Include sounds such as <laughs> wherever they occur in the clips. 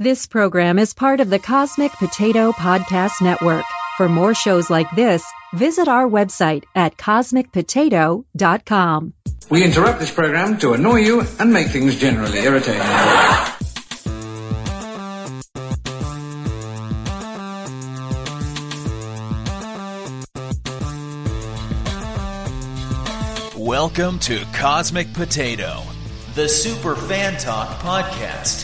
This program is part of the Cosmic Potato Podcast Network. For more shows like this, visit our website at cosmicpotato.com. We interrupt this program to annoy you and make things generally irritating. Welcome to Cosmic Potato, the Super Fan Talk podcast.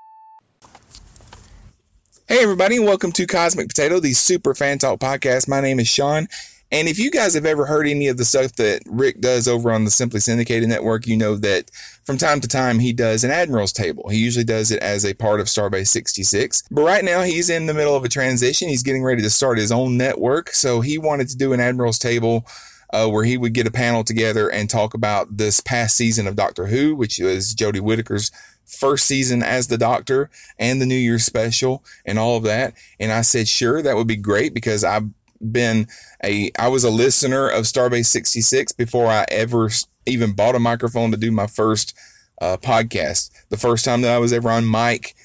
Hey, everybody, and welcome to Cosmic Potato, the Super Fan Talk podcast. My name is Sean. And if you guys have ever heard any of the stuff that Rick does over on the Simply Syndicated Network, you know that from time to time he does an Admiral's Table. He usually does it as a part of Starbase 66. But right now he's in the middle of a transition. He's getting ready to start his own network. So he wanted to do an Admiral's Table uh, where he would get a panel together and talk about this past season of Doctor Who, which was Jodie Whittaker's first season as the Doctor and the New Year's special and all of that. And I said, sure, that would be great because I've been a I was a listener of Starbase 66 before I ever even bought a microphone to do my first uh, podcast. The first time that I was ever on mic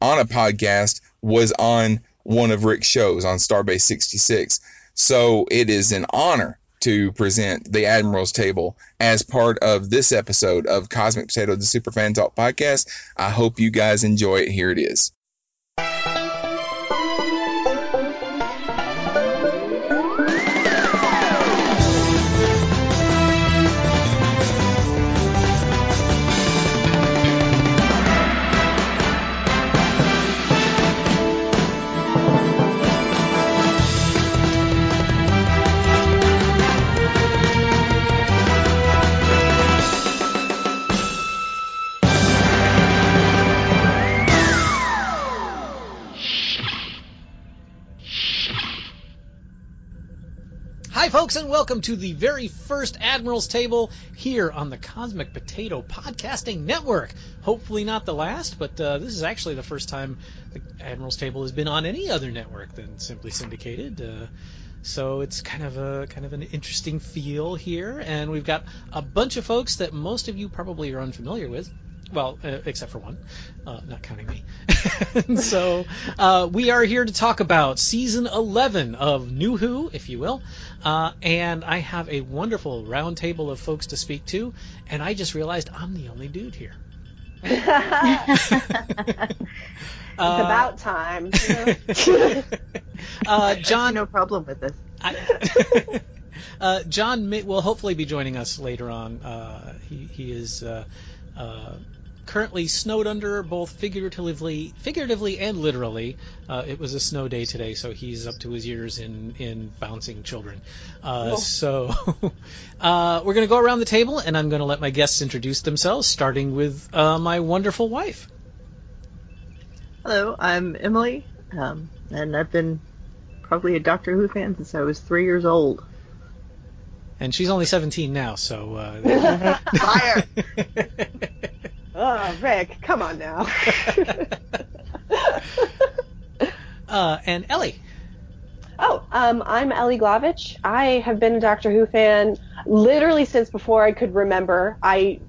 on a podcast was on one of Rick's shows on Starbase 66. So it is an honor to present the Admiral's Table as part of this episode of Cosmic Potato, the Super Fan Talk podcast. I hope you guys enjoy it. Here it is. Folks, and welcome to the very first Admiral's Table here on the Cosmic Potato Podcasting Network. Hopefully, not the last, but uh, this is actually the first time the Admiral's Table has been on any other network than Simply Syndicated. Uh, so it's kind of a kind of an interesting feel here, and we've got a bunch of folks that most of you probably are unfamiliar with. Well, uh, except for one, uh, not counting me. <laughs> so uh, we are here to talk about season 11 of New Who, if you will. Uh, and I have a wonderful round table of folks to speak to, and I just realized I'm the only dude here. <laughs> it's about time. <laughs> uh, John, no problem with this. I, uh, John will hopefully be joining us later on. Uh, he, he is uh, uh, currently snowed under, both figuratively, figuratively and literally. Uh, it was a snow day today, so he's up to his ears in in bouncing children. Uh, Oh. So <laughs> uh, we're going to go around the table, and I'm going to let my guests introduce themselves, starting with uh, my wonderful wife. Hello, I'm Emily, um, and I've been probably a Doctor Who fan since I was three years old. And she's only 17 now, so. Uh, <laughs> Fire! <laughs> oh, Rick, come on now. <laughs> uh, and Ellie. Oh, um, I'm Ellie Glavich. I have been a Doctor Who fan literally since before I could remember. I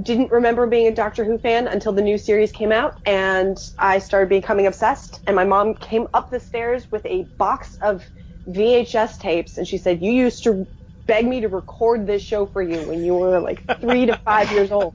didn't remember being a Doctor Who fan until the new series came out, and I started becoming obsessed. And my mom came up the stairs with a box of VHS tapes, and she said, "You used to beg me to record this show for you when you were like three to five years old."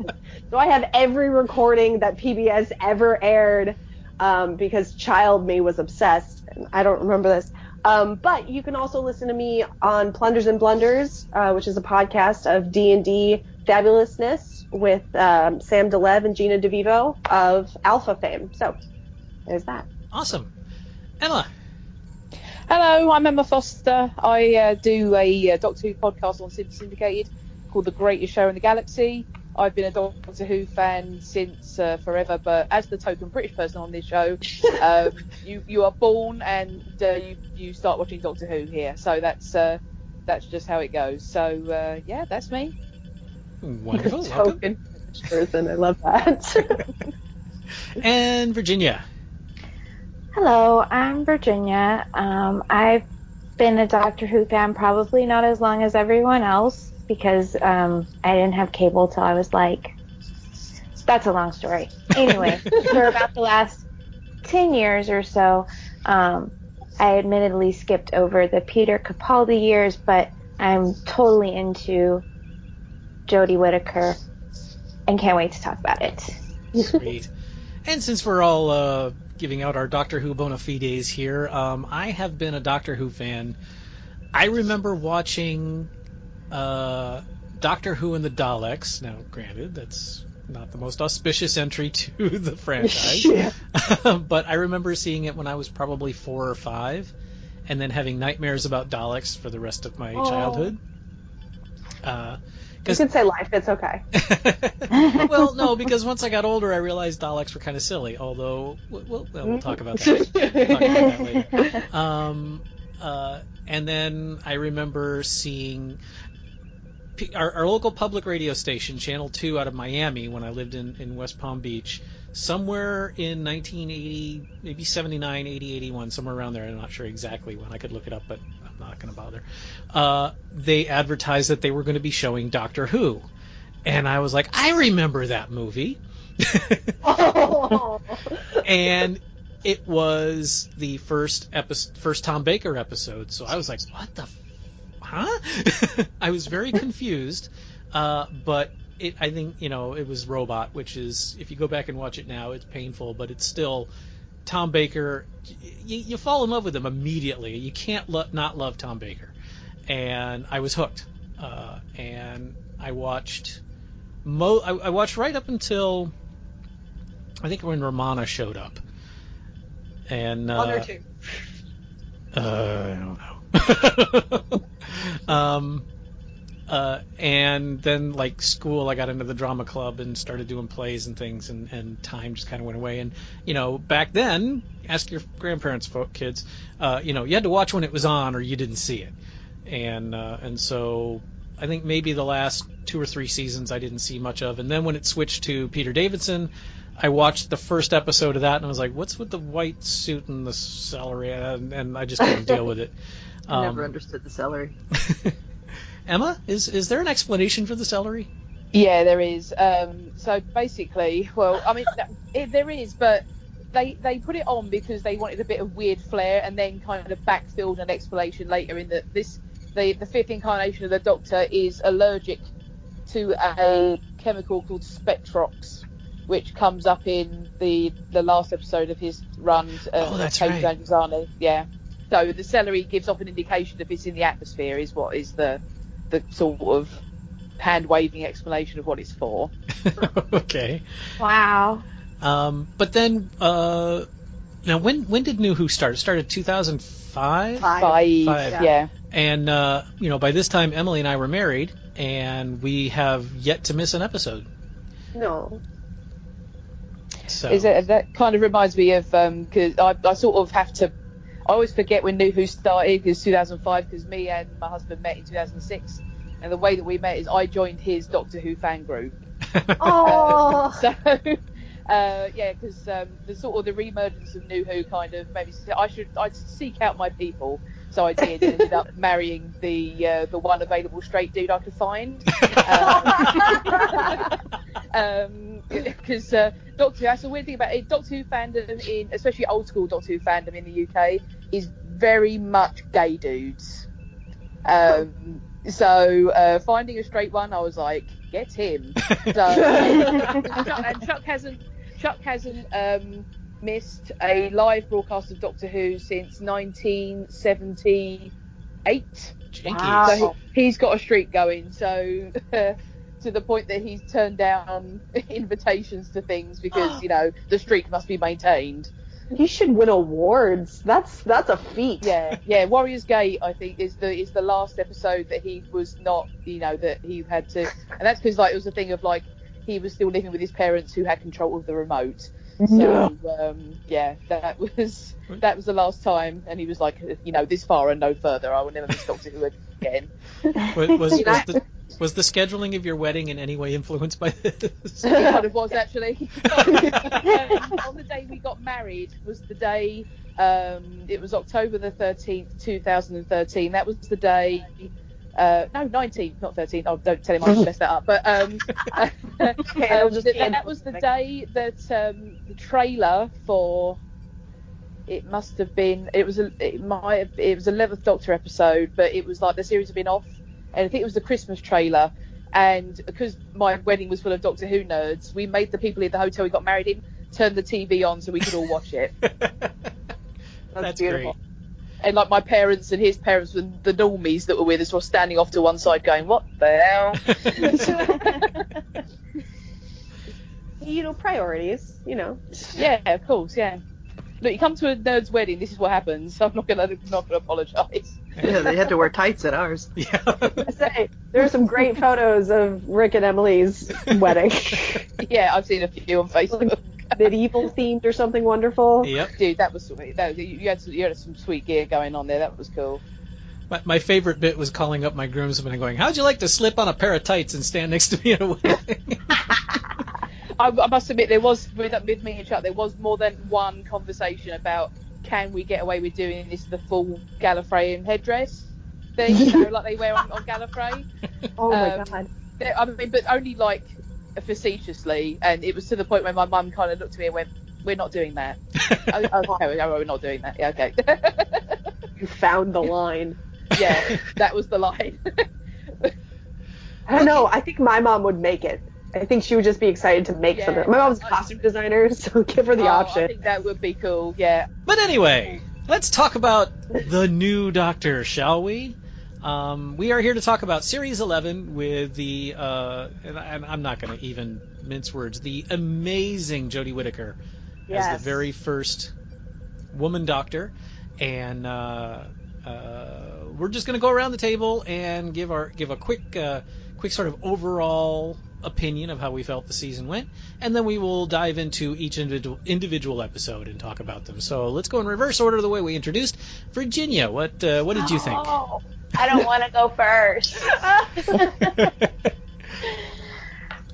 So I have every recording that PBS ever aired um, because child me was obsessed. And I don't remember this. Um, but you can also listen to me on Plunders and Blunders, uh, which is a podcast of D and D fabulousness with um, Sam de Leve and Gina DeVivo of Alpha fame. So there's that. Awesome, Emma. Hello, I'm Emma Foster. I uh, do a uh, Doctor Who podcast on Simply Syndicated called The Greatest Show in the Galaxy. I've been a Doctor Who fan since uh, forever, but as the token British person on this show, <laughs> um, you you are born and uh, you you start watching Doctor Who here. So that's uh, that's just how it goes. So uh, yeah, that's me. Wonderful. <laughs> welcome. Token person. I love that. <laughs> And Virginia. Hello, I'm Virginia. Um, I've been a Doctor Who fan probably not as long as everyone else because um, I didn't have cable till I was like. That's a long story. Anyway, <laughs> for about the last 10 years or so, um, I admittedly skipped over the Peter Capaldi years, but I'm totally into Jodie Whittaker and can't wait to talk about it. Sweet. And since we're all uh, giving out our Doctor Who bona fides here, um, I have been a Doctor Who fan. I remember watching uh, Doctor Who and the Daleks. Now, granted, that's not the most auspicious entry <laughs> to the franchise, <laughs> Yeah. <laughs> but I remember seeing it when I was probably four or five, and then having nightmares about Daleks for the rest of my Oh. childhood. Uh, you can say life. It's okay. <laughs> <laughs> well, no, because once I got older, I realized Daleks were kind of silly. Although, we'll, we'll, we'll talk about that. We'll talk about that later. <laughs> Um, uh, and then I remember seeing P- our, our local public radio station, Channel 2 out of Miami, when I lived in, in West Palm Beach, somewhere in 1980, maybe 79, 80, 81, somewhere around there. I'm not sure exactly when. I could look it up, but not going to bother. Uh, they advertised that they were going to be showing Doctor Who. And I was like, I remember that movie. <laughs> and it was the first episode, first Tom Baker episode. So I was like, what the, f- huh? <laughs> I was very confused. Uh, but it, I think you know, it was Robot, which is if you go back and watch it now, it's painful, but it's still Tom Baker. You, you fall in love with him immediately. You can't lo- not love Tom Baker, and I was hooked. Uh, and I watched mo. I, I watched right up until I think when Romana showed up. And uh, One or two. uh, I don't know. <laughs> um, uh, and then like school, I got into the drama club and started doing plays and things, and, and time just kind of went away. And you know, back then, ask your grandparents, folk, kids, uh, you know, you had to watch when it was on or you didn't see it. And uh, and so I think maybe the last two or three seasons I didn't see much of, and then when it switched to Peter Davison, I watched the first episode of that and I was like, "What's with the white suit and the celery?" And, and I just couldn't deal with it. <laughs> I never Um, understood the celery. <laughs> Emma, is is there an explanation for the celery? Yeah, there is. Um, so basically, well, I mean, it, there is, but they they put it on because they wanted a bit of weird flair, and then kind of backfilled an explanation later in that this the the fifth incarnation of the Doctor is allergic to a chemical called Spectrox, which comes up in the the last episode of his run. Uh, Oh, that's right. Yeah. So the celery gives off an indication if it's in the atmosphere, is what is the the sort of hand waving explanation of what it's for. <laughs> okay. Wow. Um, but then, uh, now when when did New Who start? It started 2005. Five, yeah. And uh, you know, by this time, Emily and I were married, and we have yet to miss an episode. No. So Is it, that kind of reminds me of because I, I sort of have to. I always forget when New Who started because 2005 because me and my husband met in 2006, and the way that we met is I joined his Doctor Who fan group. <laughs> Oh. <laughs> so uh, yeah, because um, the sort of the reemergence of New Who kind of maybe I should I'd seek out my people. So I did. and ended up marrying the uh, the one available straight dude I could find. Um, <laughs> because uh, Doctor Who, that's the weird thing about it. Doctor Who fandom in, especially old school Doctor Who fandom in the UK, is very much gay dudes. Um, so uh, finding a straight one, I was like, get him. So, <laughs> and Chuck hasn't Chuck hasn't um, missed a live broadcast of Doctor Who since 1978. Wow. So he, he's got a streak going. So <laughs> to the point that he's turned down <laughs> invitations to things because <gasps> you know the streak must be maintained. He should win awards. That's that's a feat. Yeah, yeah. Warriors Gate, I think, is the is the last episode that he was not, you know, that he had to, and that's because like it was a thing of like he was still living with his parents who had control of the remote. No. So um, yeah, that was that was the last time, and he was like, you know, this far and no further. I will never miss Doctor Who again. Was, was, was, the, was the scheduling of your wedding in any way influenced by this? <laughs> It kind of was actually. <laughs> um, on the day we got married was the day. Um, it was October the thirteenth, two thousand and thirteen. That was the day. Uh, no, 19, not 13. Oh, don't tell him I messed that up. But um, <laughs> <laughs> um, that, that was the day that um, the trailer for it must have been. It was a. It might. Have, it was a 11th Doctor episode, but it was like the series had been off, and I think it was the Christmas trailer. And because my wedding was full of Doctor Who nerds, we made the people in the hotel we got married in turn the TV on so we could all watch it. <laughs> That's beautiful. great. And like my parents and his parents and the normies that were with us were standing off to one side going, "What the hell?" <laughs> You know, priorities. You know. yeah, of course, yeah. Look, you come to a nerd's wedding. This is what happens. <laughs> I'm not gonna not gonna apologise. Yeah, they had to wear tights at ours. <laughs> I say there are some great photos of Rick and Emily's wedding. yeah, I've seen a few on Facebook. Medieval themed or something wonderful. Yep. Dude, that was sweet. That, you, you had some, you had some sweet gear going on there. That was cool. My, my favorite bit was calling up my groomsmen and going, "How'd you like to slip on a pair of tights and stand next to me at a wedding?" <laughs> I, I must admit, there was with, with me and Chuck, there was more than one conversation about can we get away with doing this the full Gallifreyan headdress thing, <laughs> you know, like they wear on, on Gallifrey. Oh my Um, god. I mean, but only like facetiously, and it was to the point where my mum kind of looked at me and went, "We're not doing that." I, <laughs> I was like, "Okay, we're not doing that." Yeah, okay. You found the line. yeah, that was the line. I don't know. I think my mom would make it. I think she would just be excited to make Yeah. something. My mom's a costume designer, <laughs> so give her the Oh, I option. think that would be cool. Yeah. But anyway, let's talk about the new Doctor, shall we? Um, we are here to talk about Series 11 with the, uh, and I- I'm not going to even mince words, the amazing Jodie Whittaker as the very first woman Doctor. And uh, uh, we're just going to go around the table and give our give a quick uh, quick sort of overall opinion of how we felt the season went, and then we will dive into each individual individual episode and talk about them. So let's go in reverse order the way we introduced. Virginia, what uh, what did you think? Oh, I don't want to go first.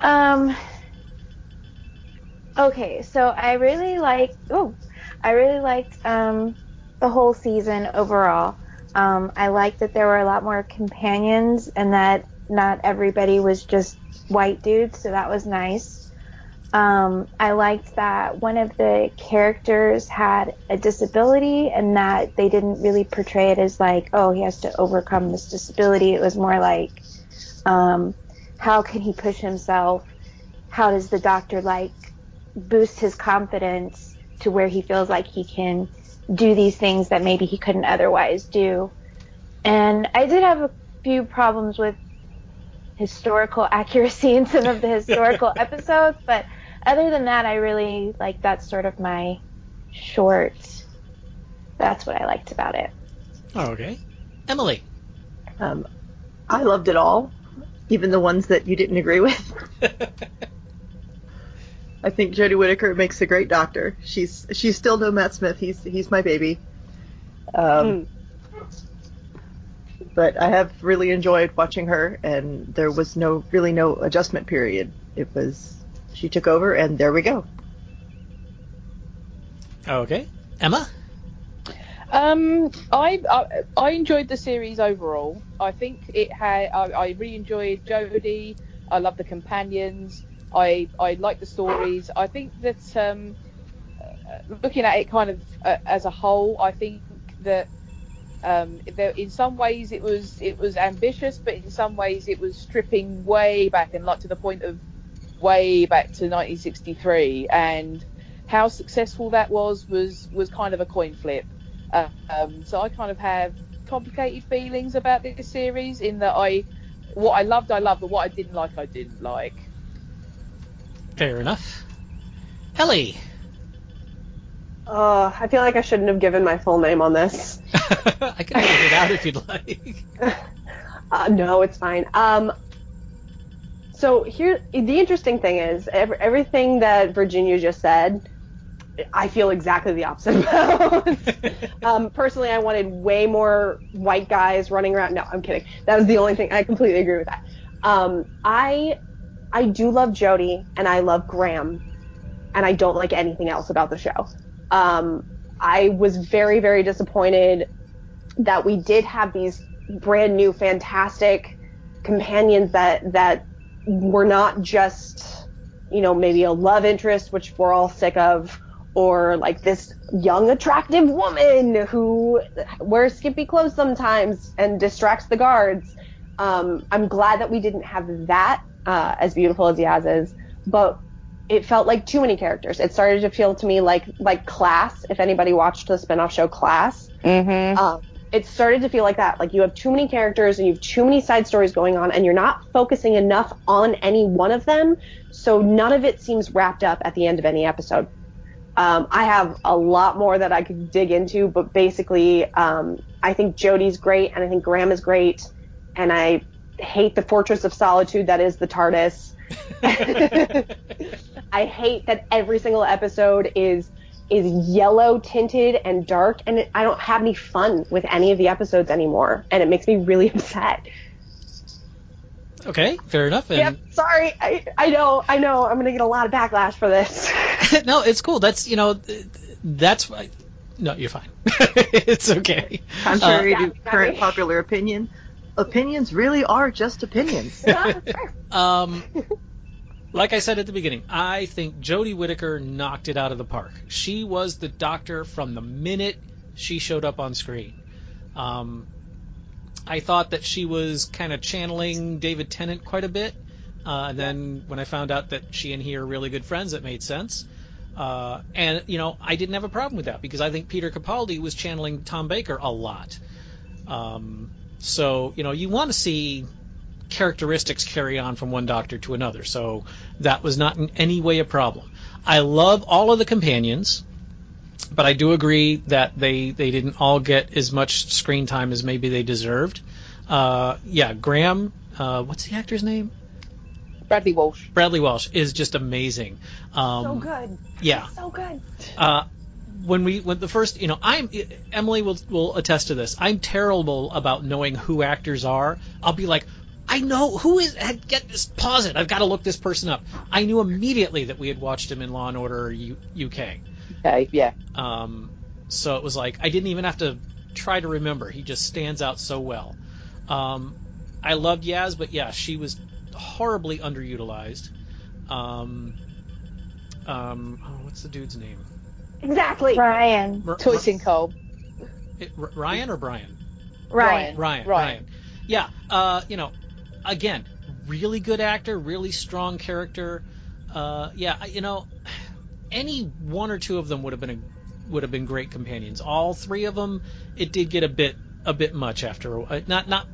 <laughs> um. Okay, so I really liked. Oh, I really liked um the whole season overall. Um, I liked that there were a lot more companions and that not everybody was just white dudes, so that was nice. Um, I liked that one of the characters had a disability and that they didn't really portray it as like, oh, he has to overcome this disability. It was more like, um, how can he push himself? How does the doctor like boost his confidence to where he feels like he can do these things that maybe he couldn't otherwise do? And I did have a few problems with historical <laughs> accuracy in some of the <laughs> historical episodes, but other than that, I really like that's sort of my short. That's what I liked about it. okay, Emily. Um, I loved it all, even the ones that you didn't agree with. <laughs> I think Jodie Whittaker makes a great doctor. She's she's still no Matt Smith. He's he's my baby. Um, But I have really enjoyed watching her, and there was no really no adjustment period. It was she took over, and there we go. Okay, Emma. Um, I, I I enjoyed the series overall. I think it had. I, I really enjoyed Jodie. I love the companions. I I like the stories. I think that um, uh, looking at it kind of uh, as a whole, I think that um, there, in some ways it was it was ambitious, but in some ways it was stripping way back and like to the point of way back to 1963. And how successful that was was was kind of a coin flip. Uh, um, so I kind of have complicated feelings about this series in that I what I loved I loved, but what I didn't like I didn't like. Fair enough. Ellie. Uh, I feel like I shouldn't have given my full name on this. <laughs> I can edit it out if you'd like. <laughs> Uh, no, it's fine. Um, so here, the interesting thing is ev- everything that Virginia just said. I feel exactly the opposite <laughs> about. <laughs> um, personally, I wanted way more white guys running around. No, I'm kidding. That was the only thing. I completely agree with that. Um, I I do love Jodie and I love Graham, and I don't like anything else about the show. Um, I was very very disappointed that we did have these brand new fantastic companions that that were not just you know maybe a love interest which we're all sick of or like this young attractive woman who wears skimpy clothes sometimes and distracts the guards. Um, i'm glad that we didn't have that uh, as beautiful as yaz is but it felt like too many characters. It started to feel to me like like class. If anybody watched the spin-off show class Mm-hmm. um, it started to feel like that. Like you have too many characters and you have too many side stories going on, and you're not focusing enough on any one of them. So none of it seems wrapped up at the end of any episode. Um, I have a lot more that I could dig into, but basically, um, I think Jodie's great, and I think Graham is great, and I hate the Fortress of Solitude that is the TARDIS. <laughs> <laughs> I hate that every single episode is is yellow tinted and dark, and it, I don't have any fun with any of the episodes anymore, and it makes me really <laughs> upset. Okay, fair enough. And Yep, sorry, I, I know, I know, I'm gonna get a lot of backlash for this. <laughs> no, it's cool. That's you know, that's why. No, you're fine. <laughs> it's okay. Contrary Uh, to current popular opinion, opinions really are just opinions. Um, like I said at the beginning, I think Jodie Whittaker knocked it out of the park. She was the doctor from the minute she showed up on screen. Um, I thought that she was kind of channeling David Tennant quite a bit. Uh, and then when I found out that she and he are really good friends, it made sense. Uh, and you know, I didn't have a problem with that because I think Peter Capaldi was channeling Tom Baker a lot. Um, so you know, you want to see characteristics carry on from one doctor to another. So that was not in any way a problem. I love all of the companions, but I do agree that they they didn't all get as much screen time as maybe they deserved. Uh, yeah, Graham. Uh, what's the actor's name? Bradley Walsh. Bradley Walsh is just amazing. Um, so good. Yeah. So good. Uh, when we when the first you know I'm Emily will will attest to this. I'm terrible about knowing who actors are. I'll be like, I know who is. Get this. Pause it. I've got to look this person up. I knew immediately that we had watched him in Law and Order U- UK. Okay, yeah. Um, so it was like I didn't even have to try to remember. He just stands out so well. Um, I loved Yaz, but yeah, she was horribly underutilized. Um, um, oh, what's the dude's name? Exactly. Ryan. R- Tosin Cole. It, R- Ryan or Brian? Ryan. Ryan. Ryan. Ryan. Yeah. Uh, you know, again, really good actor, really strong character. Uh, yeah. You know, any one or two of them would have been a, would have been great companions. All three of them, it did get a bit a bit much after. wh- Not not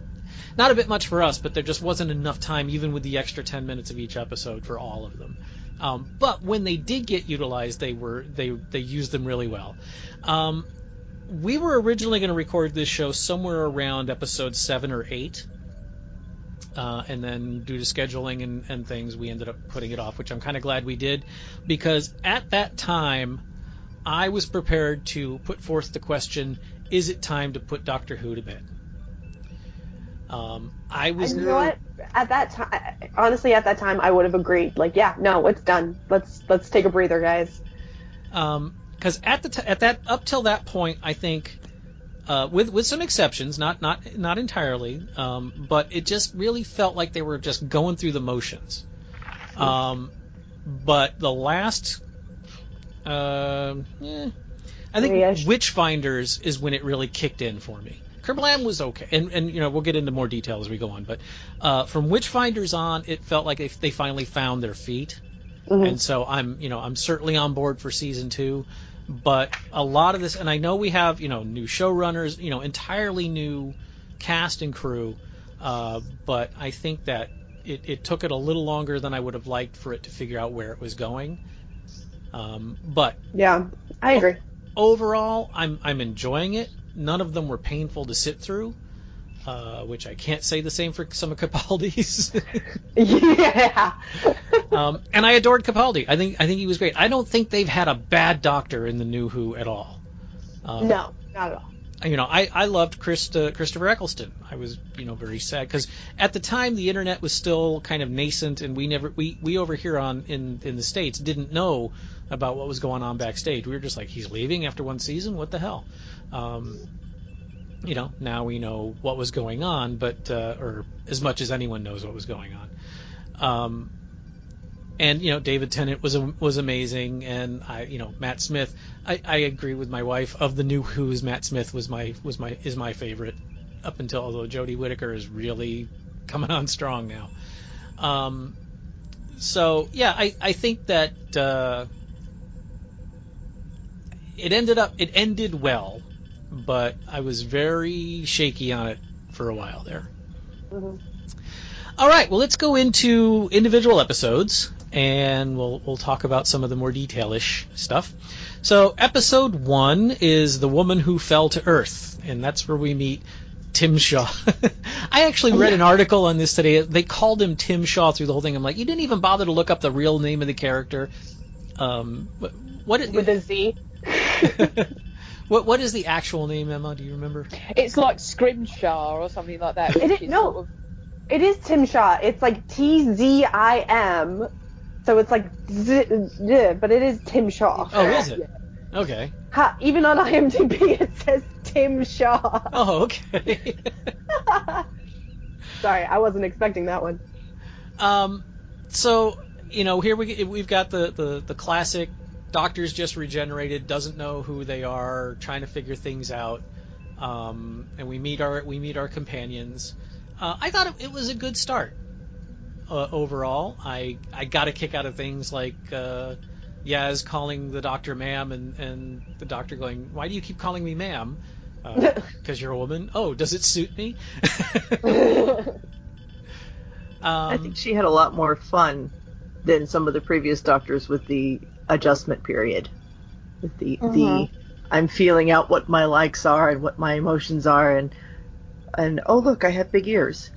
not a bit much for us, but there just wasn't enough time, even with the extra ten minutes of each episode, for all of them. Um, but when they did get utilized, they were they they used them really well. Um, we were originally going to record this show somewhere around episode seven or eight. Uh, and then due to scheduling and, and things, we ended up putting it off, which I'm kind of glad we did, because at that time, I was prepared to put forth the question: Is it time to put Doctor Who to bed? Um, I was. And you know what? At that time, honestly, at that time, I would have agreed. Like, yeah, no, it's done. Let's let's take a breather, guys. because Um, at the t- at that up till that point, I think, uh, with with some exceptions, not not not entirely, um, but it just really felt like they were just going through the motions. Um, but the last, uh, eh, I think Three-ish. Witchfinders is when it really kicked in for me. Kerblam was okay, and and you know we'll get into more detail as we go on, but uh, from Witchfinders on, it felt like they, they finally found their feet and so I'm you know I'm certainly on board for season two, but a lot of this, and I know we have you know new showrunners, you know entirely new cast and crew, uh, but I think that it, it took it a little longer than I would have liked for it to figure out where it was going. Um, but Yeah, I agree. overall, I'm I'm enjoying it. None of them were painful to sit through. Uh, which I can't say the same for some of Capaldi's. <laughs> yeah. um, and I adored Capaldi. I think I think he was great. I don't think they've had a bad Doctor in the New Who at all. Um, no, not at all. You know, I, I loved Christa, Christopher Eccleston. I was, you know, very sad because at the time the internet was still kind of nascent, and we never we, we over here on in in the states didn't know about what was going on backstage. We were just like, he's leaving after one season. What the hell? Um, you know, now we know what was going on, but uh, or as much as anyone knows what was going on. Um, and you know, David Tennant was was amazing, and I, you know, Matt Smith. I, I agree with my wife. Of the new Who's, Matt Smith was my was my is my favorite up until although Jodie Whittaker is really coming on strong now. Um, so yeah, I I think that uh, it ended up it ended well, but I was very shaky on it for a while there. Mm-hmm. All right, well let's go into individual episodes and we'll we'll talk about some of the more detailish stuff. So episode one is the woman who fell to earth, and that's where we meet Tim Shaw. <laughs> I actually read an article on this today. They called him Tim Shaw through the whole thing. I'm like, you didn't even bother to look up the real name of the character. Um, what, what with a Z? <laughs> <laughs> what what is the actual name, Emma? Do you remember? It's like Scrimshaw or something like that. It is, no, sort of... it is Tim Shaw. It's like T Z I M. So it's like, z- z- but it is Tim Shaw. Oh, is it? Okay. Ha, even on IMDb <laughs> it says Tim Shaw. Oh, okay. <laughs> Sorry, I wasn't expecting that one. Um, so you know, here we we've got the the the classic doctor's just regenerated, doesn't know who they are, trying to figure things out. Um, and we meet our we meet our companions. Uh, I thought it, it, was a good start uh, overall. I I got a kick out of things like uh, Yaz calling the doctor ma'am and and the doctor going, "Why do you keep calling me ma'am?" Because uh, <laughs> you're a woman. Oh, does it suit me? <laughs> <laughs> um, I think she had a lot more fun than some of the previous doctors with the adjustment period. The mm-hmm. the I'm feeling out what my likes are and what my emotions are and and oh look, I have big ears.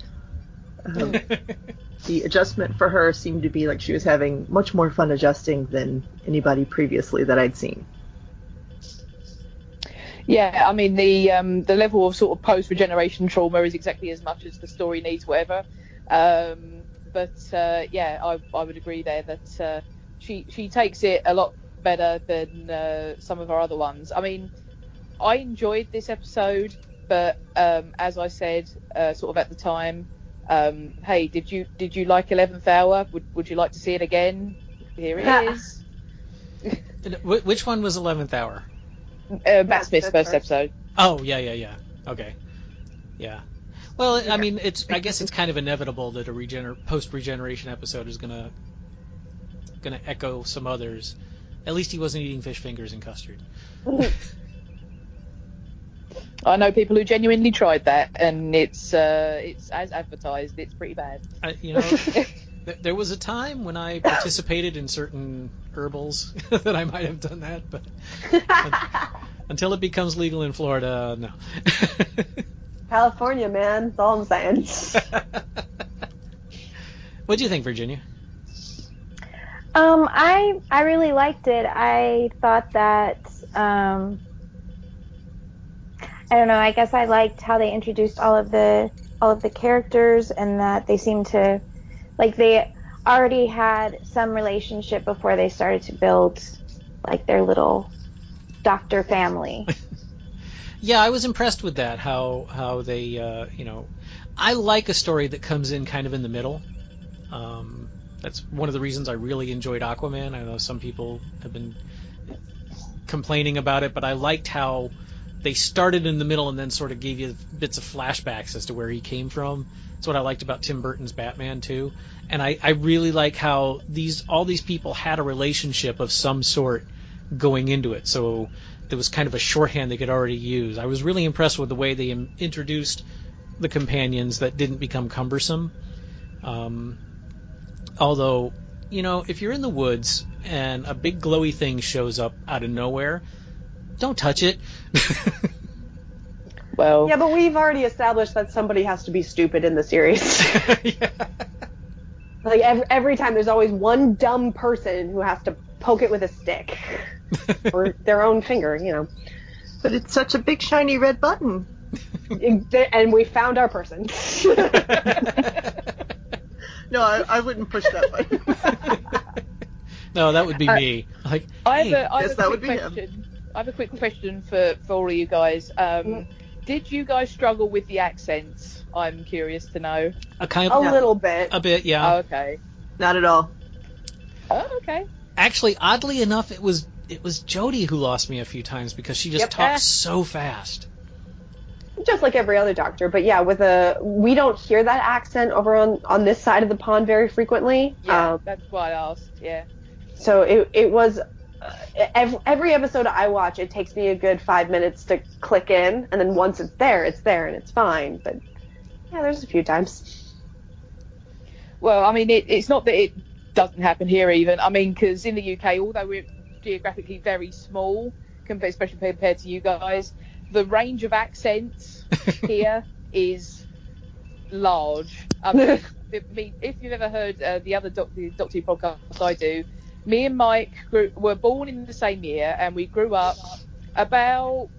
Um, <laughs> the adjustment for her seemed to be like she was having much more fun adjusting than anybody previously that I'd seen. Yeah, I mean the um, the level of sort of post regeneration trauma is exactly as much as the story needs, whatever. Um, but uh, yeah, I, I would agree there that uh, she she takes it a lot better than uh, some of our other ones. I mean, I enjoyed this episode, but um, as I said, uh, sort of at the time, um, hey, did you did you like Eleventh Hour? Would would you like to see it again? Here it is. <laughs> Which one was Eleventh Hour? Uh, Matt Smith's first episode. Oh yeah yeah yeah. Okay. Yeah. Well, I mean, it's I guess it's kind of inevitable that a regener- post regeneration episode is gonna gonna echo some others. At least he wasn't eating fish fingers and custard. <laughs> I know people who genuinely tried that, and it's uh, it's as advertised. It's pretty bad. I, you know, <laughs> th- there was a time when I participated in certain herbals <laughs> that I might have done that, but until it becomes legal in Florida, no. California, man. That's all I'm saying. what do you think, Virginia? Um, I I really liked it. I thought that um, I don't know. I guess I liked how they introduced all of the all of the characters and that they seemed to like they already had some relationship before they started to build like their little doctor family. <laughs> yeah, I was impressed with that. How how they uh, you know, I like a story that comes in kind of in the middle. Um, that's one of the reasons I really enjoyed Aquaman. I know some people have been complaining about it, but I liked how they started in the middle and then sort of gave you bits of flashbacks as to where he came from. That's what I liked about Tim Burton's Batman too. And I, I really like how these all these people had a relationship of some sort going into it. So there was kind of a shorthand they could already use. I was really impressed with the way they introduced the companions that didn't become cumbersome. Um, Although, you know, if you're in the woods and a big glowy thing shows up out of nowhere, don't touch it. <laughs> Well, Yeah, but we've already established that somebody has to be stupid in the series. <laughs> <laughs> Like every, every time, there's always one dumb person who has to poke it with a stick or their own finger, you know. But it's such a big shiny red button. and we found our person. No, I, I wouldn't push that button. <laughs> No, that would be Uh, me. Like, I have hey, a, I have Yes, a that quick would be him. question. I have a quick question for, for all of you guys. Um, did you guys struggle with the accents? I'm curious to know. a kind a of little bit. a bit, yeah. Oh, okay. Not at all. Oh, okay. Actually, oddly enough, it was it was Jodie who lost me a few times because she just Yep. talks so fast. Just like every other doctor. But yeah, with a we don't hear that accent over on on this side of the pond very frequently. Yeah, Um, that's why I asked. Yeah. so it it was uh, every, every episode I watch, it takes me a good five minutes to click in, and then once it's there, it's there and it's fine. But yeah, there's a few times. Well, I mean, it, it's not that it doesn't happen here even. I mean, because in the UK, although we're geographically very small, compared, especially compared to you guys, the range of accents <laughs> here is large. I mean, <laughs> I mean, if you've ever heard uh, the other Doctor, Doctor Who podcast I do, me and Mike grew, were born in the same year and we grew up about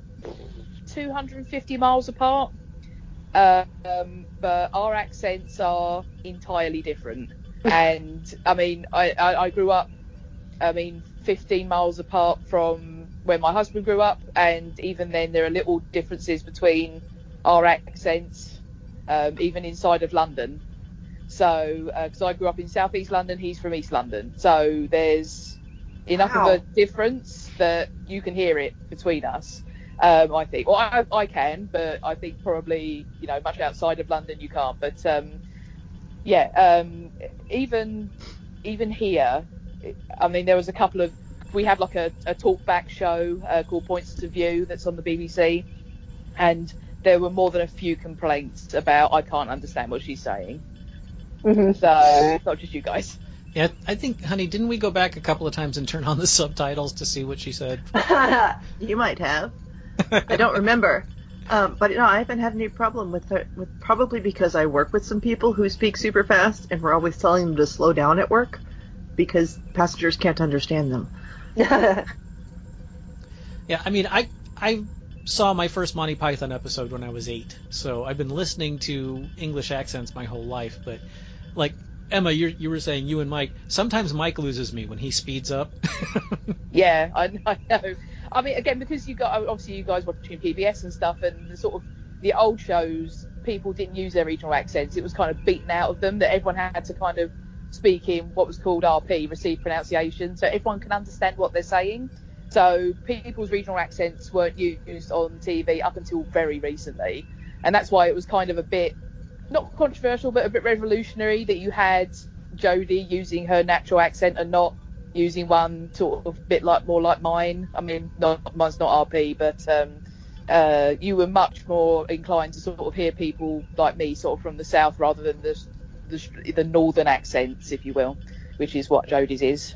250 miles apart. Um, but our accents are entirely different. <laughs> And I mean, I, I, I grew up, I mean, 15 miles apart from where my husband grew up, and even then, there are little differences between our accents, um, even inside of London. So, because I grew up in southeast London, he's from East London. So there's enough Wow. of a difference that you can hear it between us. Um, I think. Well, I, I can, but I think probably you know much outside of London you can't. But um, yeah, um, even even here, I mean, there was a couple of we have like a, a talk back show uh, called Points of View that's on the BBC, and there were more than a few complaints about I can't understand what she's saying. Mhm. So it's not just you guys. Yeah, I think, honey, didn't we go back a couple of times and turn on the subtitles to see what she said? <laughs> You might have. I don't remember. Um, but no, I haven't had any problem with it. With probably because I work with some people who speak super fast, and we're always telling them to slow down at work because passengers can't understand them. <laughs> Yeah, I mean, I I saw my first Monty Python episode when I was eight, so I've been listening to English accents my whole life. But like Emma, you you were saying you and Mike. Sometimes Mike loses me when he speeds up. <laughs> Yeah, I, I know. I mean, again, because you got obviously you guys watching PBS and stuff, and the sort of the old shows, people didn't use their regional accents. It was kind of beaten out of them that everyone had to kind of speak in what was called RP, received pronunciation, so everyone can understand what they're saying. So people's regional accents weren't used on TV up until very recently, and that's why it was kind of a bit not controversial, but a bit revolutionary that you had Jodie using her natural accent and not using one sort of bit like more like mine. I mean, not, mine's not RP, but um, uh, you were much more inclined to sort of hear people like me, sort of from the south, rather than the the, the northern accents, if you will, which is what Jodie's is.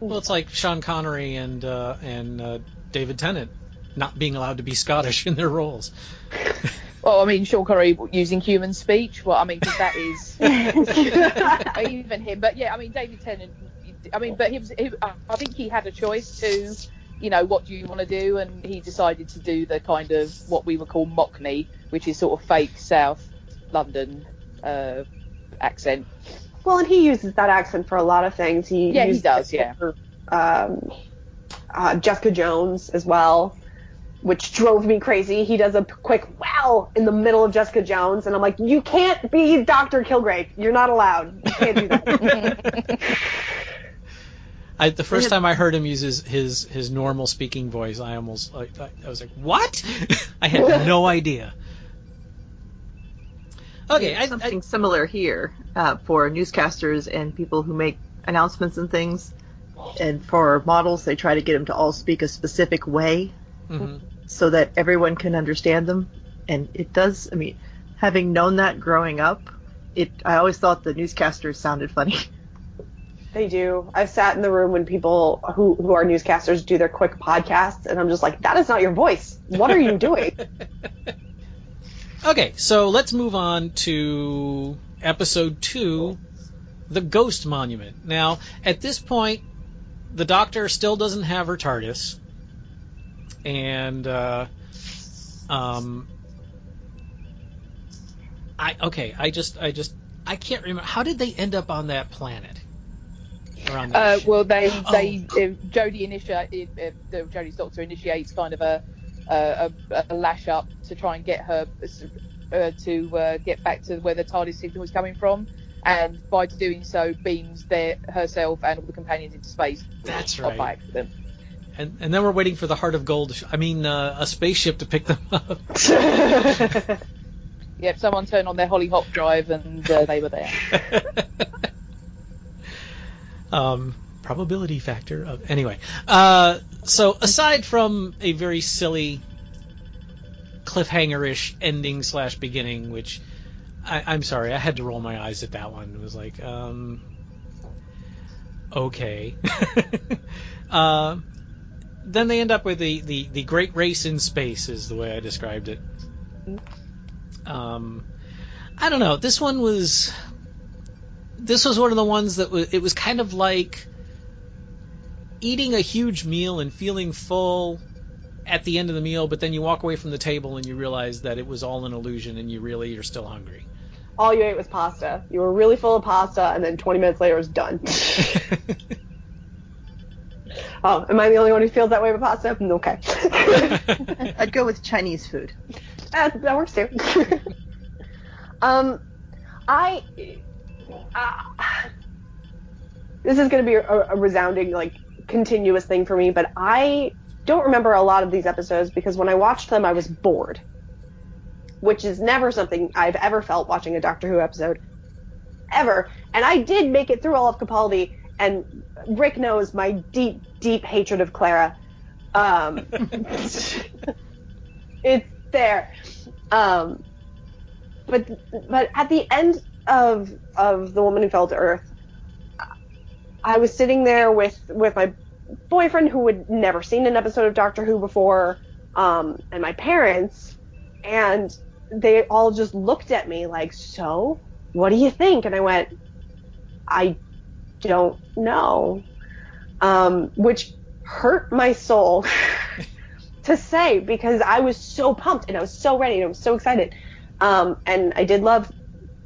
well, it's like Sean Connery and uh, and uh, David Tennant not being allowed to be Scottish <laughs> in their roles. <laughs> Well, I mean, Sean Connery using human speech. Well, I mean, 'cause that is <laughs> even him. But yeah, I mean, David Tennant. I mean, but he was. He, I think he had a choice to, you know, what do you want to do, and he decided to do the kind of what we would call Mockney, which is sort of fake South London uh, accent. well, and he uses that accent for a lot of things. He Yeah, he does, yeah. for, um, uh, Jessica Jones as well, which drove me crazy. He does a quick wow in the middle of Jessica Jones, and I'm like, you can't be Dr. Kilgrave. You're not allowed. You can't do that. <laughs> I, the first time I heard him use his his, his normal speaking voice, I almost I, I, I was like, "What?" <laughs> I had no idea. Okay, I, something similar here uh, for newscasters and people who make announcements and things. And for models, they try to get them to all speak a specific way Mhm. so that everyone can understand them. And it does. I mean, having known that growing up, it I always thought the newscasters sounded funny. <laughs> They do. I've sat in the room when people who, who are newscasters do their quick podcasts, and I'm just like, that is not your voice. What are you doing? <laughs> Okay, so let's move on to episode two, the Ghost Monument. Now, at this point, the Doctor still doesn't have her TARDIS, and uh, um, I okay, I just I just I can't remember how did they end up on that planet. That Uh, well, they Oh. they uh, Jodie initiate uh, the Jodie's doctor initiates kind of a a, a, a lash up to try and get her uh, to uh, get back to where the TARDIS signal was coming from, and by doing so beams their herself and all the companions into space. That's right. by accident. and and then we're waiting for the Heart of Gold. sh- I mean, uh, a spaceship to pick them up. <laughs> Yep, someone turned on their Hollyhock drive and uh, they were there. <laughs> um, probability factor of anyway. Uh, so aside from a very silly cliffhanger-ish ending slash beginning, which I, I'm sorry, I had to roll my eyes at that one. It was like, um, okay. <laughs> uh, then they end up with the, the, the great race in space, is the way I described it. Um, I don't know. This one was this was one of the ones that was it was kind of like eating a huge meal and feeling full at the end of the meal, but then you walk away from the table and you realize that it was all an illusion and you really are still hungry. All you ate was pasta. You were really full of pasta, and then 20 minutes later it was done. <laughs> oh, am I the only one who feels that way with pasta? Okay. <laughs> I'd go with Chinese food. that, that works too. <laughs> um, I. Uh, this is going to be a, a resounding, like, continuous thing for me, but I don't remember a lot of these episodes because when I watched them, I was bored. Which is never something I've ever felt watching a Doctor Who episode. Ever. And I did make it through all of Capaldi, and Rick knows my deep, deep hatred of Clara. Um, <laughs> it's there. Um, but but at the end of of the woman who fell to earth, I was sitting there with with my boyfriend who had never seen an episode of Doctor Who before, um, and my parents, and they all just looked at me like, "So, what do you think?" And I went, "I don't know," um, which hurt my soul <laughs> to say because I was so pumped and I was so ready and I was so excited. Um, and I did love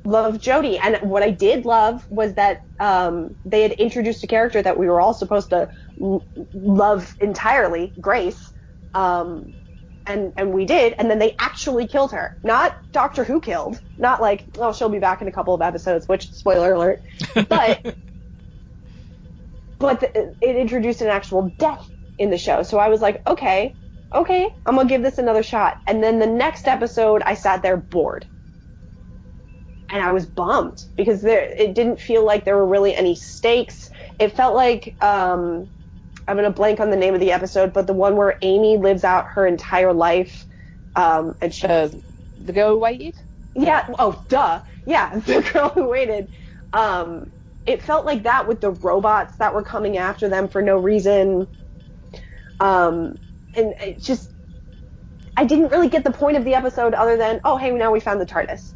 love Jodie. And what I did love was that um, they had introduced a character that we were all supposed to l- love entirely, Grace. Um, and and we did, and then they actually killed her. Not Doctor Who killed. Not like oh she'll be back in a couple of episodes, which spoiler alert. <laughs> But but the, it introduced an actual death in the show. So I was like, okay, okay, I'm gonna give this another shot. And then the next episode, I sat there bored, and I was bummed because there it didn't feel like there were really any stakes. It felt like um, I'm gonna blank on the name of the episode, but the one where Amy lives out her entire life, um, and she, Uh, the girl who waited. yeah, oh duh, yeah, <laughs> the girl who waited. Um, it felt like that with the robots that were coming after them for no reason. Um, and it just, I didn't really get the point of the episode other than, oh, hey, now we found the TARDIS.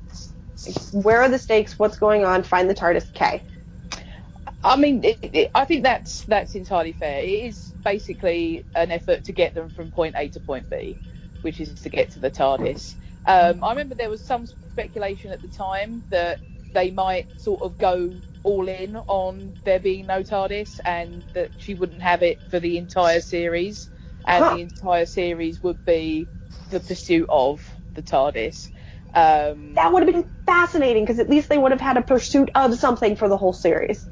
Where are the stakes? What's going on? Find the TARDIS. Okay. I mean, it, it, I think that's that's entirely fair. It is basically an effort to get them from point A to point B, which is to get to the TARDIS. Um, I remember there was some speculation at the time that they might sort of go all in on there being no TARDIS and that she wouldn't have it for the entire series, and Huh. the entire series would be the pursuit of the TARDIS. Um, That would have been fascinating because at least they would have had a pursuit of something for the whole series.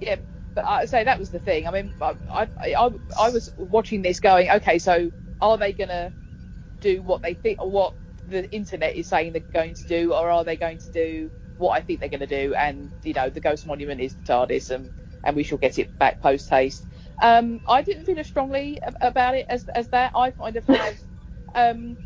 yeah, but I say that was the thing. I mean, I, I, I, I was watching this going, okay, so are they going to do what they think, or what the internet is saying they're going to do, or are they going to do what I think they're going to do? And you know, the Ghost Monument is the TARDIS, and and we shall get it back post haste. Um, I didn't feel as strongly about it as as that. I kind of have, <laughs> um,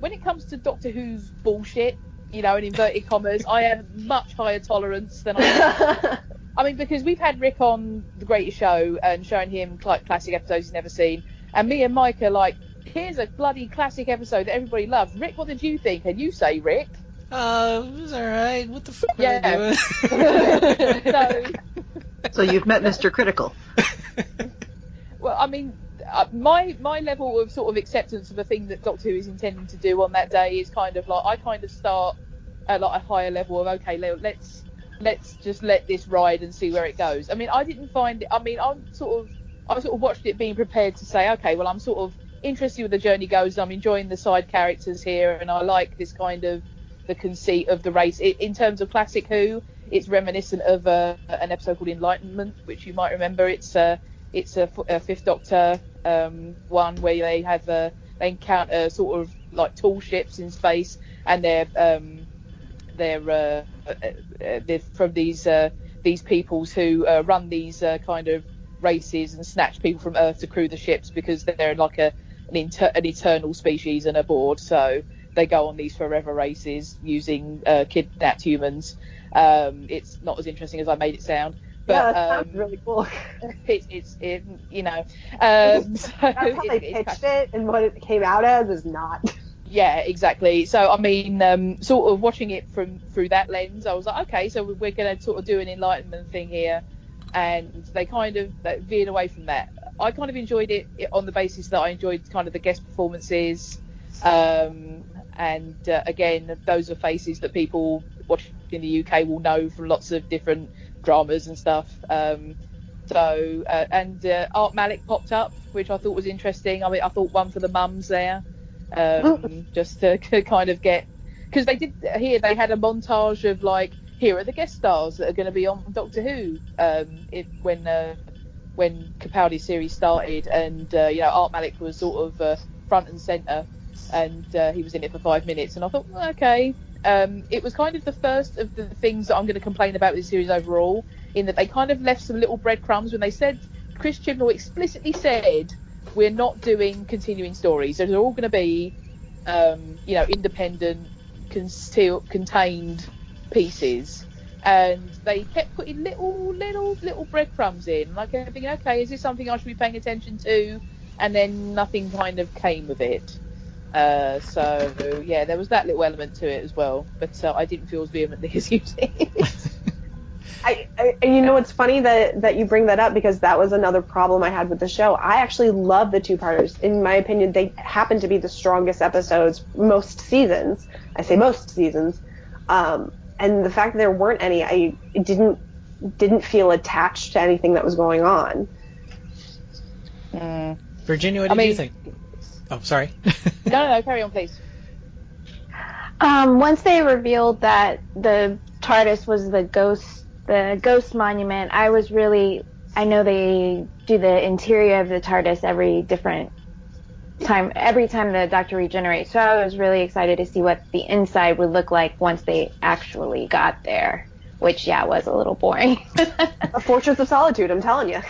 when it comes to Doctor Who's bullshit, you know, in inverted commas, I have much higher tolerance than I have <laughs> I mean, because we've had Rick on The Greatest Show and showing him like classic episodes he's never seen, and me and Mike are like here's a bloody classic episode that everybody loves. Rick, what did you think? And you say, Rick? Uh, it was alright. What the fuck Yeah. doing? <laughs> <laughs> so, So you've met Mr. Critical. well, I mean, uh, my my level of sort of acceptance of a thing that Doctor Who is intending to do on that day is kind of like I kind of start at like a higher level of okay, le- let's let's just let this ride and see where it goes. I mean, I didn't find it. I mean, I'm sort of I sort of watched it being prepared to say, okay, well, I'm sort of interested where the journey goes. I'm enjoying the side characters here, and I like this kind of the conceit of the race. It, in terms of classic Who, it's reminiscent of uh, an episode called Enlightenment, which you might remember. It's uh, it's a Fifth Doctor um, one where they have uh, they encounter sort of like tall ships in space, and they're um, they're uh, uh, uh, they're from these uh, these peoples who uh, run these uh, kind of races and snatch people from Earth to crew the ships because they're like a an, inter- an eternal species and a board. So they go on these forever races using kidnapped humans. Um, it's not as interesting as I made it sound. But, yeah, that sounds um, really cool. <laughs> it's it's it, you know <laughs> um, <laughs> so That's how it- they pitched it, and what it came out as is not. yeah, exactly. So I mean, um, sort of watching it from through that lens, I was like, okay, so we're going to sort of do an enlightenment thing here, and they kind of they veered away from that. I kind of enjoyed it on the basis that I enjoyed kind of the guest performances, um, and uh, again, those are faces that people watching in the UK will know from lots of different dramas and stuff. Um, so uh, and uh, Art Malik popped up, which I thought was interesting. I mean, I thought one for the mums there, um, <laughs> just to kind of get because they did here. They had a montage of like here are the guest stars that are going to be on Doctor Who um, it, when uh, when Capaldi's series started, and uh, you know Art Malik was sort of uh, front and center, and uh, he was in it for five minutes, and I thought well, okay. Um, it was kind of the first of the things that I'm going to complain about with the series overall, in that they kind of left some little breadcrumbs when they said Chris Chibnall explicitly said we're not doing continuing stories. They're all going to be, um, you know, independent, concealed, contained pieces. And they kept putting little, little, little breadcrumbs in, like thinking, okay, is this something I should be paying attention to? And then nothing kind of came of it. Uh, so yeah, there was that little element to it as well, but uh, I didn't feel as vehemently <laughs> as you did. <laughs> I, I and you know what's funny that that you bring that up because that was another problem I had with the show. I actually love the two parters. In my opinion, they happen to be the strongest episodes most seasons. I say most seasons. Um, and the fact that there weren't any, I didn't didn't feel attached to anything that was going on. Virginia, what I did you think? Oh, sorry. <laughs> no, no, no, carry on, please. Um, once they revealed that the TARDIS was the ghost, the ghost monument, I was really. I know they do the interior of the TARDIS every different time, every time the Doctor regenerates. So I was really excited to see what the inside would look like once they actually got there. Which, yeah, was a little boring. <laughs> a Fortress of Solitude, I'm telling you.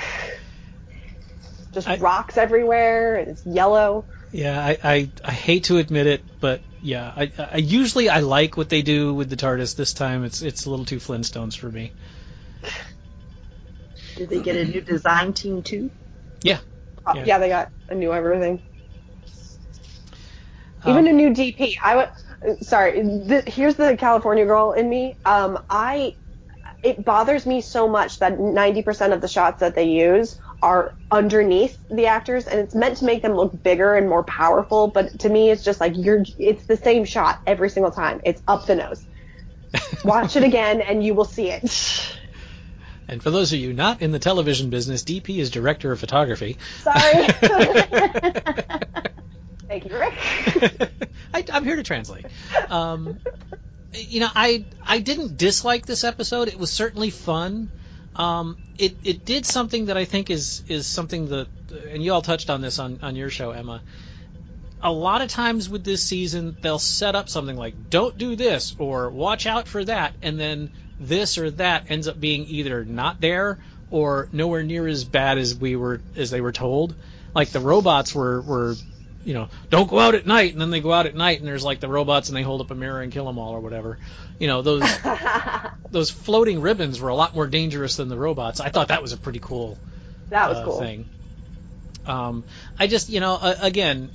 Just rocks everywhere, it's yellow. Yeah, I, I, I hate to admit it, but yeah, I, I usually I like what they do with the TARDIS. This time, it's it's a little too Flintstones for me. Did they get a new design team too? Yeah. Uh, Yeah. yeah. they got a new everything. Um, Even a new DP. I would. Sorry, th- here's the California girl in me. Um, I. It bothers me so much that 90% of the shots that they use are underneath the actors, and it's meant to make them look bigger and more powerful. But to me, it's just like you're. It's the same shot every single time. It's up the nose. <laughs> Watch it again, and you will see it. <laughs> And for those of you not in the television business, DP is director of photography. Sorry. <laughs> Thank you, Rick. I, I'm here to translate. Um, you know, I I didn't dislike this episode. It was certainly fun. Um, it it did something that I think is is something that, and you all touched on this on on your show, Emma. A lot of times with this season, they'll set up something like "Don't do this" or "Watch out for that," and then this or that ends up being either not there or nowhere near as bad as we were as they were told. Like the robots were were you know, don't go out at night, and then they go out at night, and there's like the robots, and they hold up a mirror and kill them all, or whatever. You know, those <laughs> those floating ribbons were a lot more dangerous than the robots. I thought that was a pretty cool That was uh, cool. thing. Um, I just, you know, uh, again,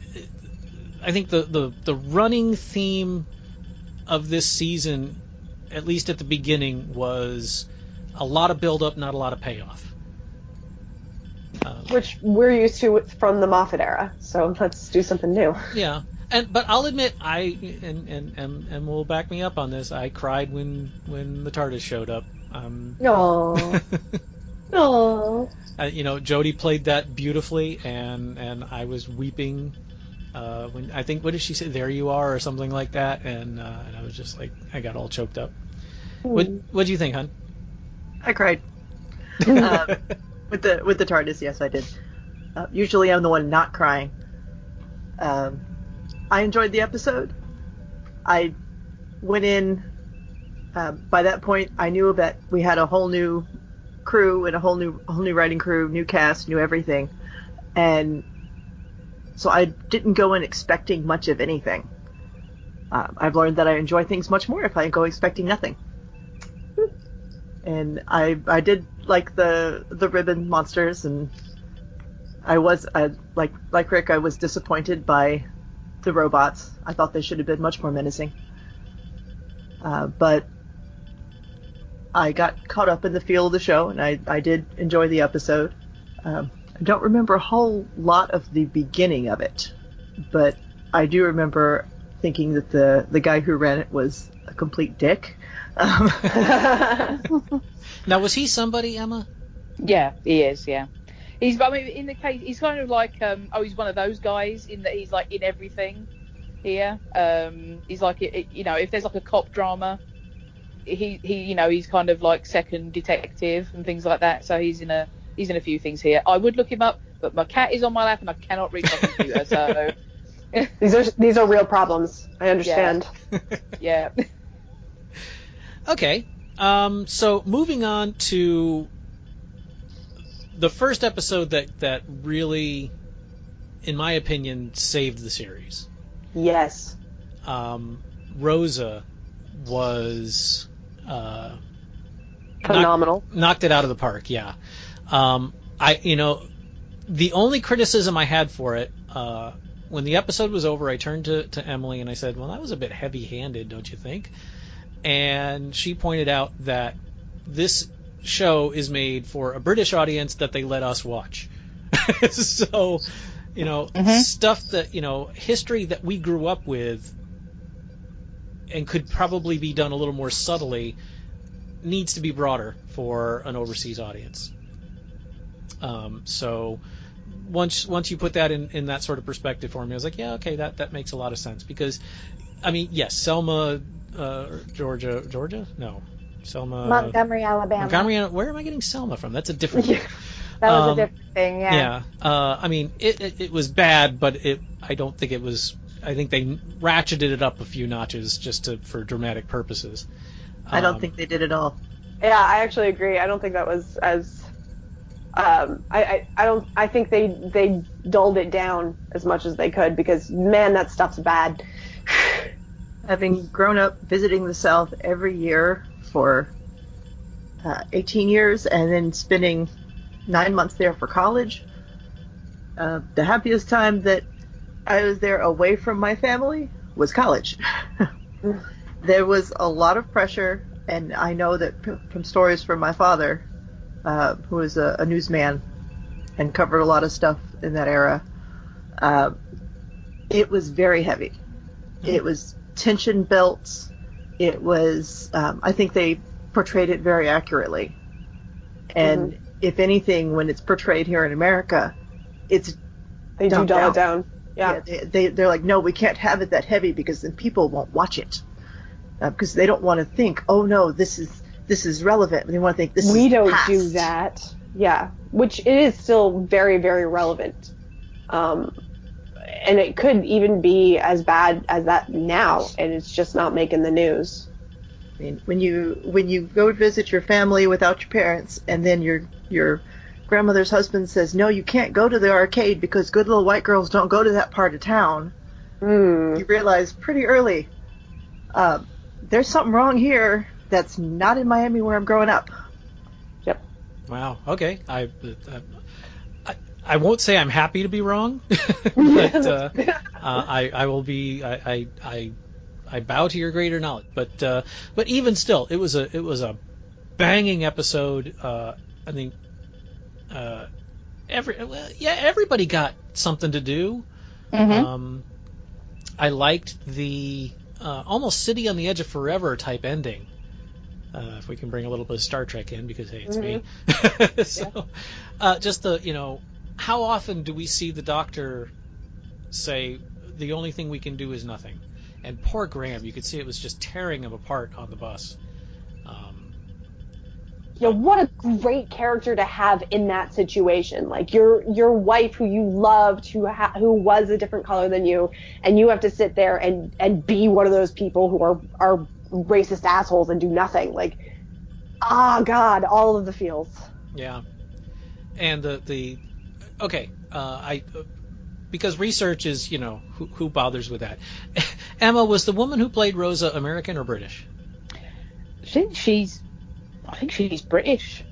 I think the, the, the running theme of this season, at least at the beginning, was a lot of build up, not a lot of payoff. Um, Which we're used to from the Moffat era, so let's do something new. Yeah, and but I'll admit I and and and, and will back me up on this. I cried when when the TARDIS showed up. Um, no. no. <laughs> Uh, you know, Jodie played that beautifully, and and I was weeping uh, when I think what did she say? There you are, or something like that, and uh, and I was just like I got all choked up. Mm. What what do you think, hon? I cried. uh, <laughs> with the with the TARDIS, yes, I did. Uh, usually, I'm the one not crying. Um, I enjoyed the episode. I went in. Uh, by that point, I knew that we had a whole new crew and a whole new whole new writing crew, new cast, new everything, and so I didn't go in expecting much of anything. Uh, I've learned that I enjoy things much more if I go expecting nothing. And I I did like the the ribbon monsters, and I was I, like like Rick, I was disappointed by the robots. I thought they should have been much more menacing. Uh, but I got caught up in the feel of the show, and I, I did enjoy the episode. Um, I don't remember a whole lot of the beginning of it, but I do remember thinking that the, the guy who ran it was a complete dick. Um, <laughs> now, was he somebody, Emma? Yeah, he is. Yeah, he's. I mean, in the case, he's kind of like. Um, oh, he's one of those guys in that he's like in everything. Here, um, he's like, you know, if there's like a cop drama, he he you know he's kind of like second detective and things like that. So he's in a he's in a few things here. I would look him up, but my cat is on my lap and I cannot reach my computer. So <laughs> these are these are real problems. I understand. Yeah. yeah. <laughs> okay. Um, so moving on to the first episode that that really, in my opinion, saved the series. Yes. Um, Rosa was uh, phenomenal. Knocked, knocked, it out of the park. Yeah. Um, I you know the only criticism I had for it uh, when the episode was over, I turned to, to Emily and I said, "Well, that was a bit heavy-handed, don't you think?" And she pointed out that this show is made for a British audience that they let us watch. <laughs> so, you know, mm-hmm. stuff that you know, history that we grew up with and could probably be done a little more subtly needs to be broader for an overseas audience. Um, so once once you put that in, in that sort of perspective for me, I was like, yeah, okay, that, that makes a lot of sense because, I mean, yes, Selma, uh, Georgia, Georgia, no, Selma, Montgomery, Alabama. Montgomery, where am I getting Selma from? That's a different. <laughs> that was um, a different thing, yeah. Yeah, uh, I mean, it, it, it was bad, but it I don't think it was I think they ratcheted it up a few notches just to for dramatic purposes. I don't um, think they did at all. Yeah, I actually agree. I don't think that was as. Um, I, I, I don't. I think they they dulled it down as much as they could because man, that stuff's bad. <sighs> Having grown up visiting the South every year for uh, 18 years and then spending nine months there for college, uh, the happiest time that I was there away from my family was college. <laughs> there was a lot of pressure, and I know that from stories from my father, uh, who was a, a, newsman and covered a lot of stuff in that era. Uh, it was very heavy. Mm-hmm. It was tension belts. It was, um, I think they portrayed it very accurately. And mm-hmm. if anything, when it's portrayed here in America, it's they do dull it down. Yeah. yeah they, they, are like, no, we can't have it that heavy because then people won't watch it. Uh, because they don't want to think, oh no, this is this is relevant. They want to think this we don't past. do that. Yeah, which it is still very very relevant. Um, and it could even be as bad as that now, and it's just not making the news. I mean, when you when you go visit your family without your parents, and then your your grandmother's husband says, "No, you can't go to the arcade because good little white girls don't go to that part of town." Mm. You realize pretty early uh, there's something wrong here that's not in Miami where I'm growing up. Yep. Wow. Okay. I, I I won't say I'm happy to be wrong, <laughs> but uh, uh, I, I will be. I, I, I, I bow to your greater knowledge. But uh, but even still, it was a it was a banging episode. Uh, I think uh, every well, yeah everybody got something to do. Mm-hmm. Um, I liked the uh, almost City on the Edge of Forever type ending. Uh, if we can bring a little bit of Star Trek in, because hey, it's me. <laughs> so, uh, just the you know, how often do we see the Doctor say the only thing we can do is nothing? And poor Graham, you could see it was just tearing him apart on the bus. Um, Yeah, what a great character to have in that situation. Like your your wife who you loved, who ha- who was a different color than you, and you have to sit there and and be one of those people who are are racist assholes and do nothing. Like, ah, God, all of the feels. Yeah, and the the okay, uh, I uh, because research is you know who, who bothers with that. <laughs> Emma was the woman who played Rosa American or British? I think she's, I think she's British.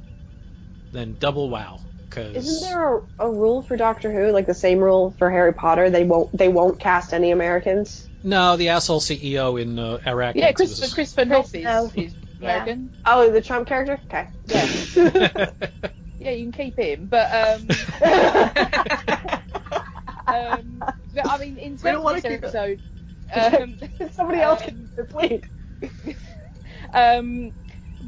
Then double wow, because Isn't there a, a rule for Doctor Who, like the same rule for Harry Potter? They won't they won't cast any Americans. no, the asshole CEO in uh, Iraq. Yeah, was- Christopher, Christopher Noth is, No. is American. Oh, the Trump character. Okay. <laughs> Yeah. <laughs> yeah, you can keep him, but um, <laughs> um but, I mean, in terms of this episode, <laughs> um, Somebody else can <laughs> please. um,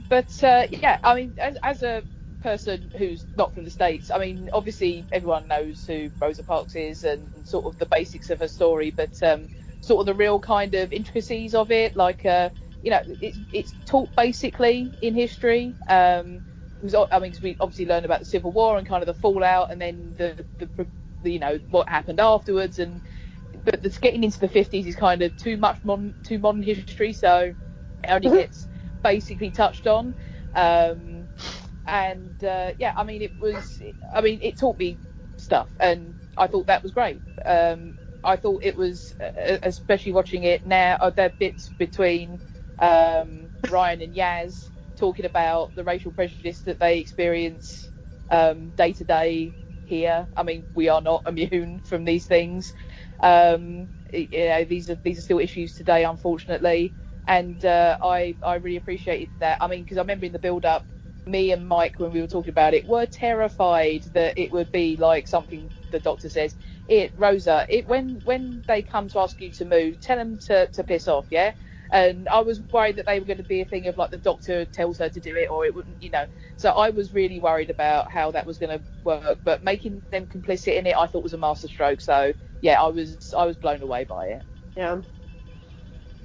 but uh, yeah, I mean, as, as a person who's not from the states, I mean, obviously everyone knows who Rosa Parks is and sort of the basics of her story, but um, sort of the real kind of intricacies of it, like uh, you know, it's it's taught basically in history. Um, was, I mean, 'cause we obviously learned about the Civil War and kind of the fallout, and then the the, the you know what happened afterwards, and but the, getting into the 50s is kind of too much modern, too modern history, so it only gets basically touched on. Um, and uh, yeah, I mean, it was, I mean, it taught me stuff, and I thought that was great. Um, I thought it was, uh, especially watching it now, uh, there are bits between um, Ryan and Yaz talking about the racial prejudice that they experience um, day to day here. I mean, we are not <laughs> immune from these things. Um, you know, these are these are still issues today, unfortunately. And uh, I I really appreciated that. I mean, because I remember in the build up, me and Mike when we were talking about it were terrified that it would be like something the doctor says. It Rosa, it when when they come to ask you to move, tell them to, to piss off, yeah. And I was worried that they were going to be a thing of like the doctor tells her to do it, or it wouldn't, you know. So I was really worried about how that was going to work. But making them complicit in it, I thought was a masterstroke. So yeah, I was I was blown away by it. Yeah.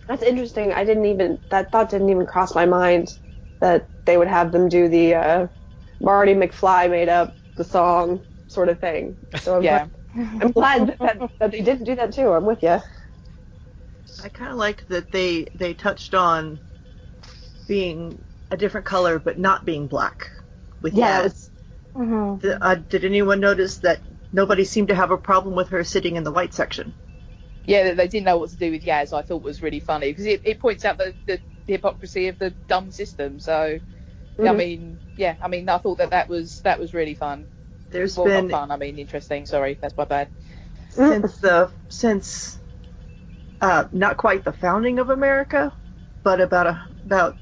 That's interesting. I didn't even that thought didn't even cross my mind that they would have them do the uh, Marty McFly made up the song sort of thing. So I'm Yeah. glad, I'm glad that, that, that they didn't do that too. I'm with you. I kind of liked that they they touched on being a different color but not being black. With Yeah, Yaz. it's- The- uh, did anyone notice that nobody seemed to have a problem with her sitting in the white section? Yeah, they didn't know what to do with Yaz. I thought was really funny because it, it points out the, the, the hypocrisy of the dumb system. So I Mhm. mean, yeah, I mean, I thought that that was that was really fun. There's well, been not fun. I mean, interesting. Sorry, that's my bad. since the since uh, not quite the founding of America, but about a about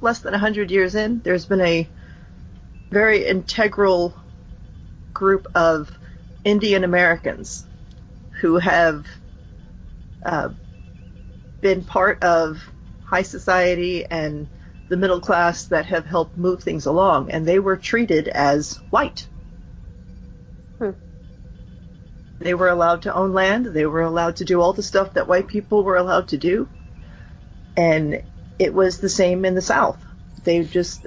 less than hundred years in, there's been a very integral group of Indian Americans who have uh, been part of high society and the middle class that have helped move things along, and they were treated as white. They were allowed to own land. They were allowed to do all the stuff that white people were allowed to do. And it was the same in the South. They just,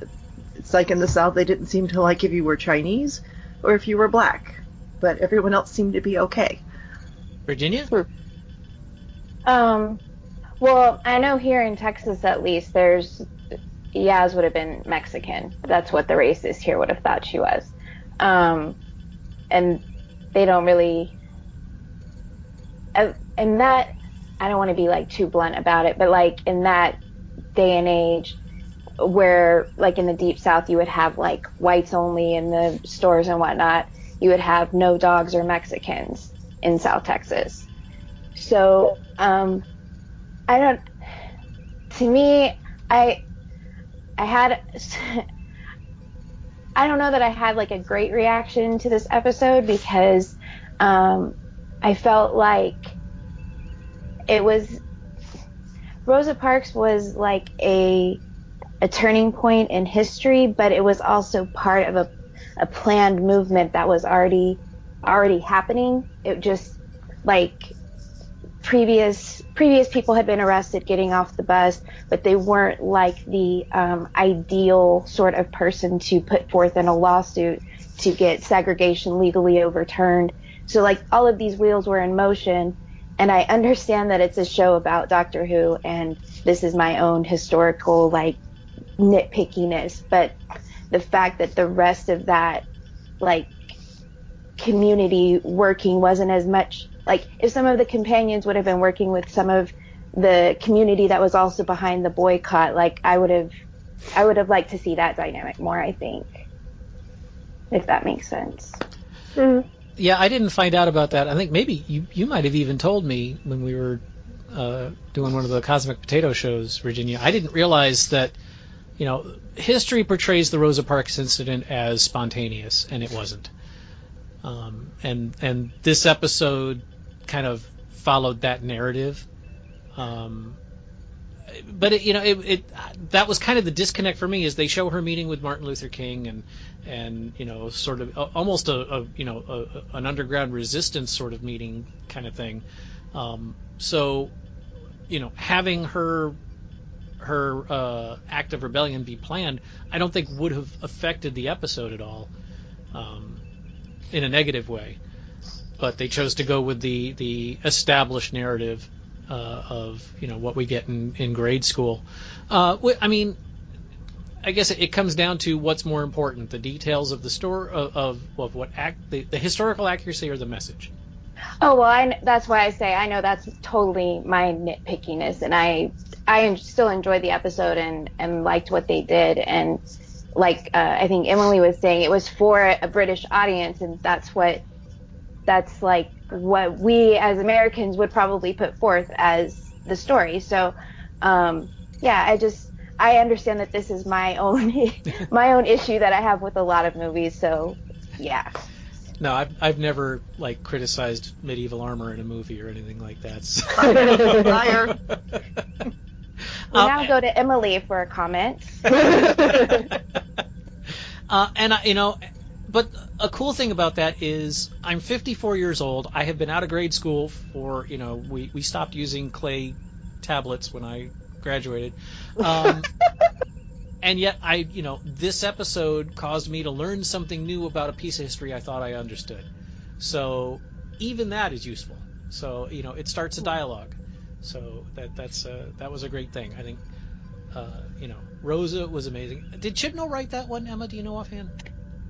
it's like in the South, they didn't seem to like if you were Chinese or if you were black. But everyone else seemed to be okay. Virginia? Um, well, I know here in Texas at least, there's Yaz would have been Mexican. That's what the racist here would have thought she was. Um, and they don't really. Uh, And that, I don't want to be like too blunt about it, but like in that day and age, where like in the deep south you would have like whites only in the stores and whatnot you would have no dogs or Mexicans in South Texas. So, um, I don't. To me, I I had. <laughs> I don't know that I had like a great reaction to this episode because um, I felt like it was Rosa Parks was like a a turning point in history, but it was also part of a a planned movement that was already already happening. It just like previous previous people had been arrested getting off the bus, but they weren't like the um, ideal sort of person to put forth in a lawsuit to get segregation legally overturned. So like all of these wheels were in motion, and I understand that it's a show about Doctor Who, and this is my own historical like nitpickiness, but the fact that the rest of that like community working wasn't as much like if some of the companions would have been working with some of the community that was also behind the boycott like i would have i would have liked to see that dynamic more i think if that makes sense mm-hmm. Yeah i didn't find out about that. I think maybe you you might have even told me when we were uh, doing one of the cosmic potato shows virginia. I didn't realize that you know history portrays the rosa parks incident as spontaneous and it wasn't. Um, and and this episode kind of followed that narrative. Um, but it, you know, it, it, that was kind of the disconnect for me. Is they show her meeting with Martin Luther King and and you know, sort of almost a, a you know a, an underground resistance sort of meeting kind of thing. Um, so, you know, having her her uh, act of rebellion be planned, I don't think would have affected the episode at all. Um, in a negative way. But they chose to go with the the established narrative uh, of you know what we get in, in grade school. Uh, I mean, I guess it comes down to what's more important: the details of the story of, of, of what act the, the historical accuracy or the message. Oh well, I, that's why I say I know that's totally my nitpickiness, and I I still enjoyed the episode and and liked what they did, and like uh, I think Emily was saying, it was for a British audience, and that's what that's like what we as Americans would probably put forth as the story. So, um, yeah, I just I understand that this is my <laughs> own my own issue that I have with a lot of movies. So, yeah. No, I've I've never like criticized medieval armor in a movie or anything like that. So. <laughs> <laughs> We um, now go to Emily for a comment. uh, and I, you know, but a cool thing about that is I'm 54 years old. I have been out of grade school for you know we we stopped using clay tablets when I graduated. Um, <laughs> and yet I you know this episode caused me to learn something new about a piece of history I thought I understood. So even that is useful. So you know it starts a dialogue. So that that's uh, that was a great thing. I think uh, you know Rosa was amazing. Did Chibnall write that one, Emma? Do you know offhand?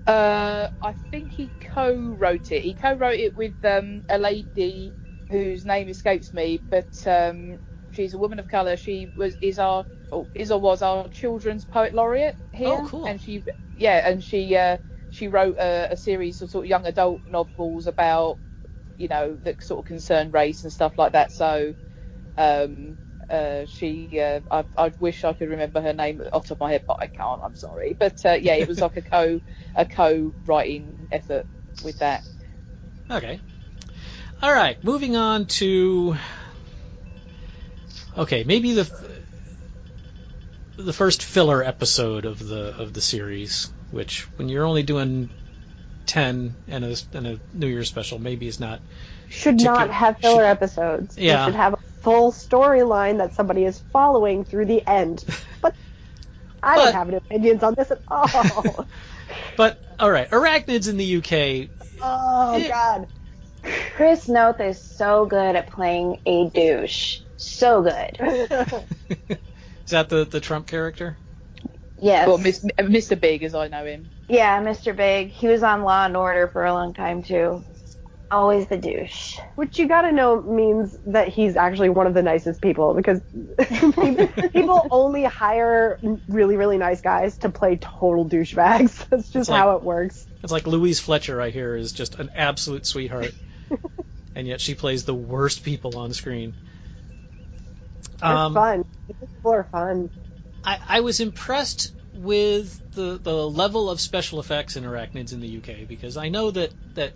Uh, I think he co-wrote it. He co-wrote it with um, a lady whose name escapes me, but um, she's a woman of colour. She was is our or is or was our children's poet laureate here. Oh, cool. And she yeah, and she uh, she wrote a, a, series of sort of young adult novels about you know that sort of concern race and stuff like that. So um, uh, she, uh, I, I, wish I could remember her name off the top of my head, but I can't. I'm sorry. But uh, yeah, it was like a co, a co-writing effort with that. Okay. All right. Moving on to. Okay, maybe the the first filler episode of the of the series, which when you're only doing ten and a and a New Year's special, maybe is not should not have filler should, episodes. Yeah. should have a full storyline that somebody is following through the end. <laughs> But I but, don't have any opinions on this at <laughs> all. but all right, arachnids in the UK. Oh it, God. Chris Noth is so good at playing a douche. So good. <laughs> is that the the Trump character? Yes. Well, Mr. Big, as I know him. Yeah, Mr. Big. He was on Law and Order for a long time too. Always the douche. Which you gotta know means that he's actually one of the nicest people because <laughs> people only hire really, really nice guys to play total douchebags. <laughs> That's just like- how it works. It's like Louise Fletcher right here is just an absolute sweetheart, <laughs> and yet she plays the worst people on screen. They're Um, fun. People are fun. I, I was impressed with the the level of special effects in arachnids in the UK because I know that that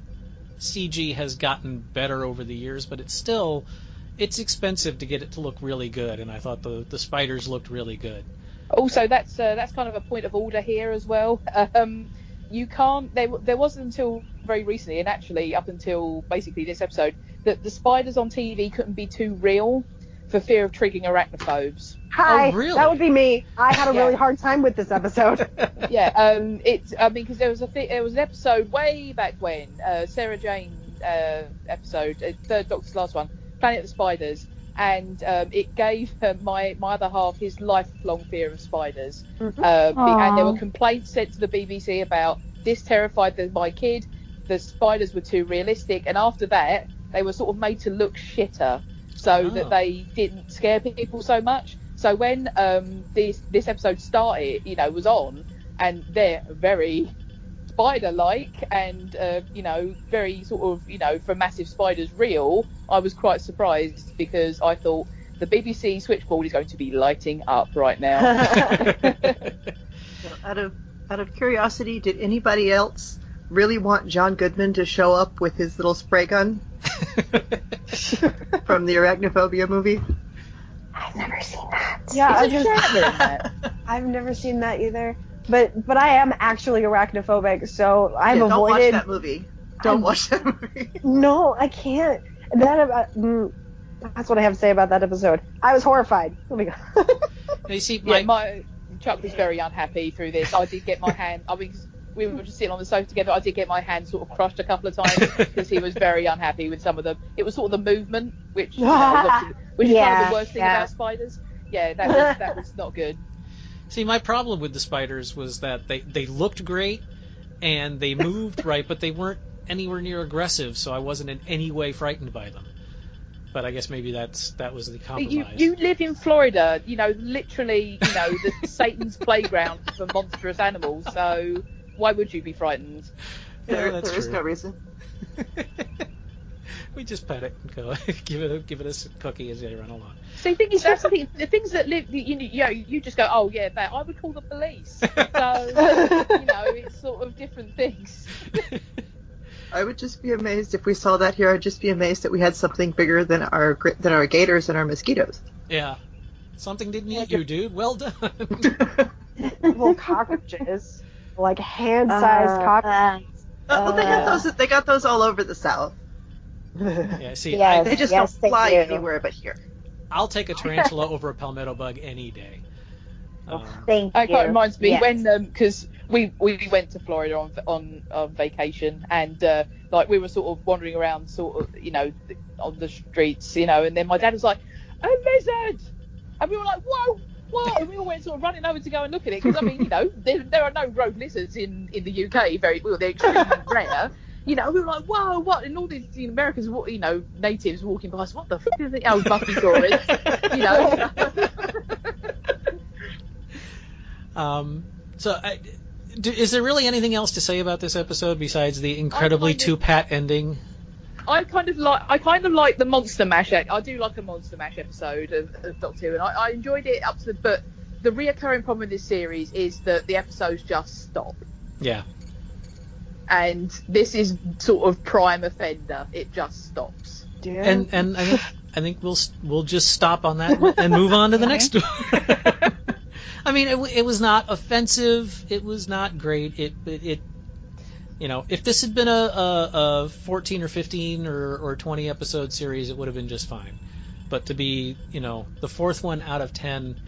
CG has gotten better over the years, but it's still it's expensive to get it to look really good, and I thought the the spiders looked really good. Also, that's uh, that's kind of a point of order here as well. <laughs> Um, you can't. There, there wasn't until very recently, and actually up until basically this episode, that the spiders on TV couldn't be too real for fear of triggering arachnophobes. Hi, Oh, really? that would be me. I had a <laughs> Yeah. really hard time with this episode. <laughs> yeah, um, it's. I mean, because there was a thi- there was an episode way back when uh, Sarah Jane uh, episode, uh, third Doctor's last one, Planet of the Spiders, and um, it gave uh, my my other half his lifelong fear of spiders. Mm-hmm. Uh, and there were complaints sent to the BBC about this terrified the, my kid. The spiders were too realistic, and after that, they were sort of made to look shitter, so Oh. that they didn't scare people so much. So when um, this this episode started, you know, was on, and they're very spider-like and uh, you know very sort of you know for massive spiders real. I was quite surprised because I thought the BBC switchboard is going to be lighting up right now. <laughs> <laughs> So out of out of curiosity, did anybody else really want John Goodman to show up with his little spray gun <laughs> from the Arachnophobia movie? I've never seen that. yeah, I Isn't just, Shatner in that? I've never seen that either. But but I am actually arachnophobic, so I've Yeah, don't watch avoided. that movie. Don't I'm- watch that movie. <laughs> No, I can't. That about, mm, that's what I have to say about that episode. I was horrified. Oh my god. You see, Yeah, my, my Chuck was very unhappy through this. I did get my hand. I mean, 'cause we were just sitting on the sofa together. I did get my hand sort of crushed a couple of times <laughs> because he was very unhappy with some of the. It was sort of the movement, which <laughs> you know, is obviously- which is kind of the worst thing yeah. about spiders. Yeah, that was <laughs> that was not good. See, my problem with the spiders was that they, they looked great and they moved right, but they weren't anywhere near aggressive, so I wasn't in any way frightened by them. But I guess maybe that's that was the compromise. You you live in Florida, you know, literally, you know, the Satan's playground for monstrous animals. So why would you be frightened? Yeah, There, that's there is true. no reason. <laughs> we just pet it and go, <laughs> give it a, give it a s- cookie as they run along. So the thing is, that's the <laughs> thing. The things that live, you, you know, you just go, oh yeah, that I would call the police. So you know, it's sort of different things. I would just be amazed if we saw that here. I'd just be amazed that we had something bigger than our than our gators and our mosquitoes. Yeah, something didn't eat you, dude. Well done. Little cockroaches, like hand-sized Uh, cockroaches. Oh, well, they got Uh. those. They got those all over the south. yeah, <laughs> see, Yes. I, They just Yes, don't fly do. anywhere but here. I'll take a <laughs> tarantula over a palmetto bug any day. Um, Thank That you. quite reminds me Yes. when because we we went to Florida on on, on vacation and uh, like we were sort of wandering around sort of you know on the streets you know and then my dad was like a lizard and we were like whoa whoa and we all went sort of running over to go and look at it because I mean you know there, there are no road lizards in in the UK very well they're extremely <laughs> rare. You know, we were like, "Whoa, what?" And all these know, Americans, you know, natives walking by us. What the f- is it? Oh, be tourists. you know. <laughs> Um, so, I, do, is there really anything else to say about this episode besides the incredibly two pat ending? I kind of like I kind of like the Monster Mash. I do like a Monster Mash episode of, of Doctor Who, and I, I enjoyed it up to the. But the reoccurring problem with this series is that the episodes just stop, Yeah. and this is sort of prime offender. It just stops. Yeah. And and I think I think we'll we'll just stop on that and move on to the <laughs> next one. <laughs> I mean, it, it was not offensive. It was not great. It it, it you know, if this had been a, a, a 14 or 15 or, or 20 episode series, it would have been just fine. But to be, you know, the fourth one out of 10,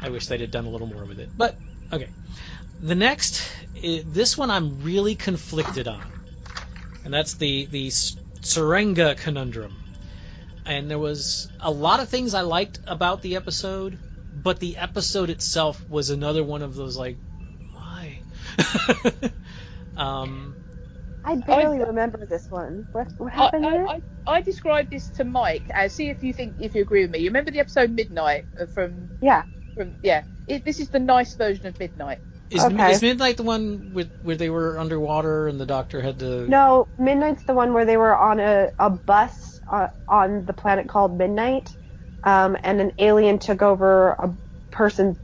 I wish they'd have done a little more with it. But okay, the next, this one I'm really conflicted on, and that's the the Tsuranga conundrum. And there was a lot of things I liked about the episode, but the episode itself was another one of those like, why? <laughs> um, I barely I, remember this one. What, what happened I, there? I, I, described this to Mike. Uh, see if you think if you agree with me. You remember the episode Midnight uh, from? Yeah. From yeah. It, this is the nice version of Midnight. Is, okay. is Midnight the one with where they were underwater and the doctor had to? No, Midnight's the one where they were on a, a bus uh, on the planet called Midnight, um, and an alien took over a person's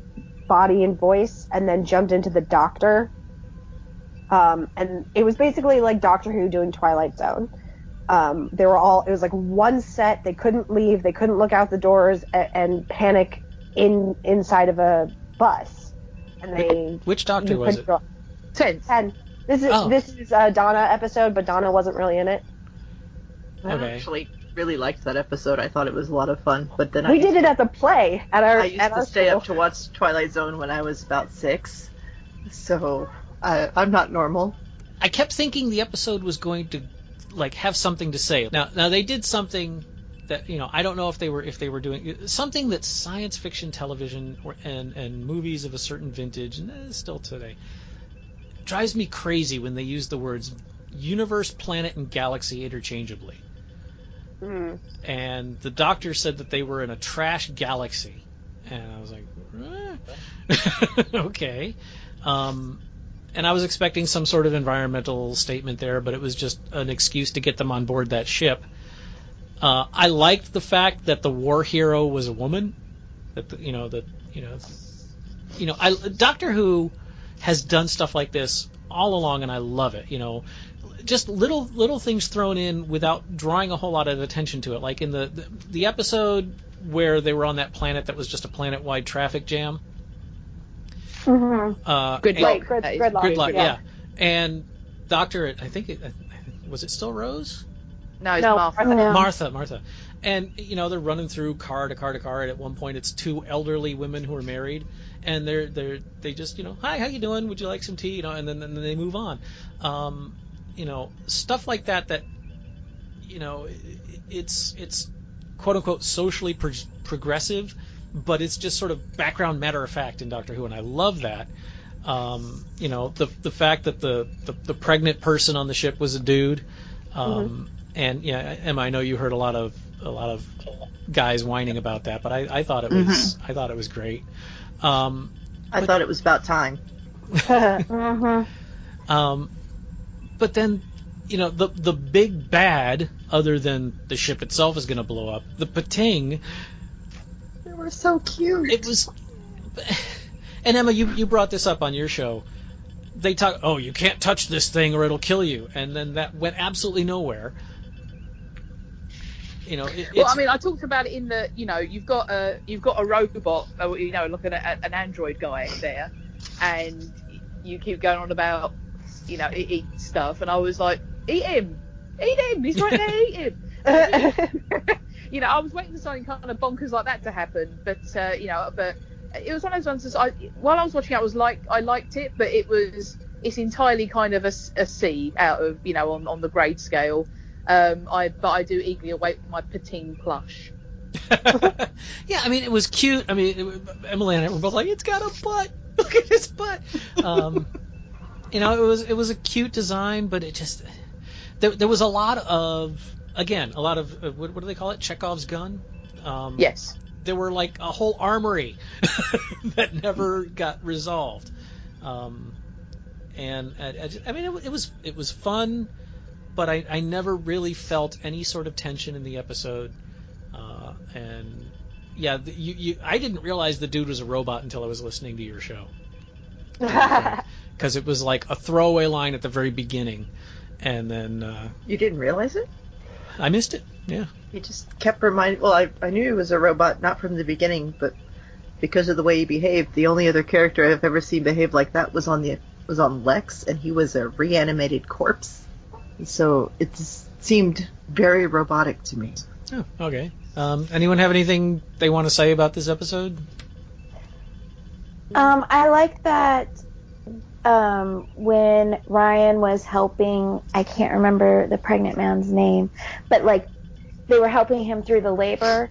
body and voice, and then jumped into the doctor. Um, and it was basically like Doctor Who doing Twilight Zone. Um, they were all it was like one set. They couldn't leave. They couldn't look out the doors and, and panic in inside of a bus and they which doctor was it? Ten. Ten. This is oh. this is a Donna episode, but Donna wasn't really in it. Okay. I actually really liked that episode. I thought it was a lot of fun. But then we I did it as a play at our. I used to stay school. up to watch Twilight Zone when I was about six, so I, I'm not normal. I kept thinking the episode was going to like have something to say. Now, now they did something that you know I don't know if they were if they were doing something that science fiction television or, and and movies of a certain vintage and eh, still today drives me crazy when they use the words universe, planet, and galaxy interchangeably. Mm. And the doctor said that they were in a trash galaxy, and I was like, eh. <laughs> okay. Um, and I was expecting some sort of environmental statement there, but it was just an excuse to get them on board that ship. Uh, I liked the fact that the war hero was a woman. That the, you know that you know you know I Doctor Who has done stuff like this all along, and I love it. You know, just little little things thrown in without drawing a whole lot of attention to it. Like in the the, the episode where they were on that planet that was just a planet-wide traffic jam. Mm-hmm. Uh, gridlock. Grid, gridlock. Gridlock. Yeah. yeah. And Doctor, I think it was it still Rose. No, it's no, Martha. No. Martha, Martha. And you know they're running through car to car to car, and at one point it's two elderly women who are married, and they're they're they just you know hi how you doing would you like some tea you know and then then they move on, um, you know stuff like that that you know it's it's quote unquote socially pro- progressive, but it's just sort of background matter of fact in Doctor Who, and I love that. Um, you know the the fact that the, the, the pregnant person on the ship was a dude. Um, mm-hmm and yeah, Emma, I know you heard a lot of a lot of guys whining about that, but I, I thought it was mm-hmm. I thought it was great. Um, I but, thought it was about time. <laughs> mm-hmm. um, but then, you know, the the big bad, other than the ship itself is going to blow up, the Pting. They were so cute. It was. And Emma, you you brought this up on your show. They talk, oh, you can't touch this thing or it'll kill you, and then that went absolutely nowhere you know. It, well, I mean, I talked about it in the, you know, you've got a you've got a robot, uh, you know, looking at an android guy there, and you keep going on about, you know, eat stuff, and I was like, eat him, eat him, he's right there, eat him. <laughs> you know, I was waiting for something kind of bonkers like that to happen, but uh, you know, but it was one of those ones. That I, while I was watching, I was like, I liked it, but it was it's entirely kind of a, a C out of you know on on the grade scale. Um, I but I do eagerly await my Pting plush. <laughs> yeah, I mean it was cute. I mean it, Emily and I were both like, "It's got a butt. <laughs> Look at his butt." Um, you know, it was it was a cute design, but it just there, there was a lot of again a lot of uh, what, what, do they call it? Chekhov's gun. Um, yes. There were like a whole armory <laughs> that never got resolved, um, and I, I, I mean it, it was it was fun but I, I never really felt any sort of tension in the episode. Uh, and yeah, the, you, you, I didn't realize the dude was a robot until I was listening to your show. <laughs> Because it was like a throwaway line at the very beginning, and then uh, you didn't realize it. I missed it. Yeah. He just kept reminding. Well, I I knew he was a robot not from the beginning, but because of the way he behaved, the only other character I've ever seen behave like that was on the was on Lexx, and he was a reanimated corpse. So it seemed very robotic to me. Oh, okay. Um, anyone have anything they want to say about this episode? Um, I like that um, when Ryan was helping, I can't remember the pregnant man's name, but like they were helping him through the labor,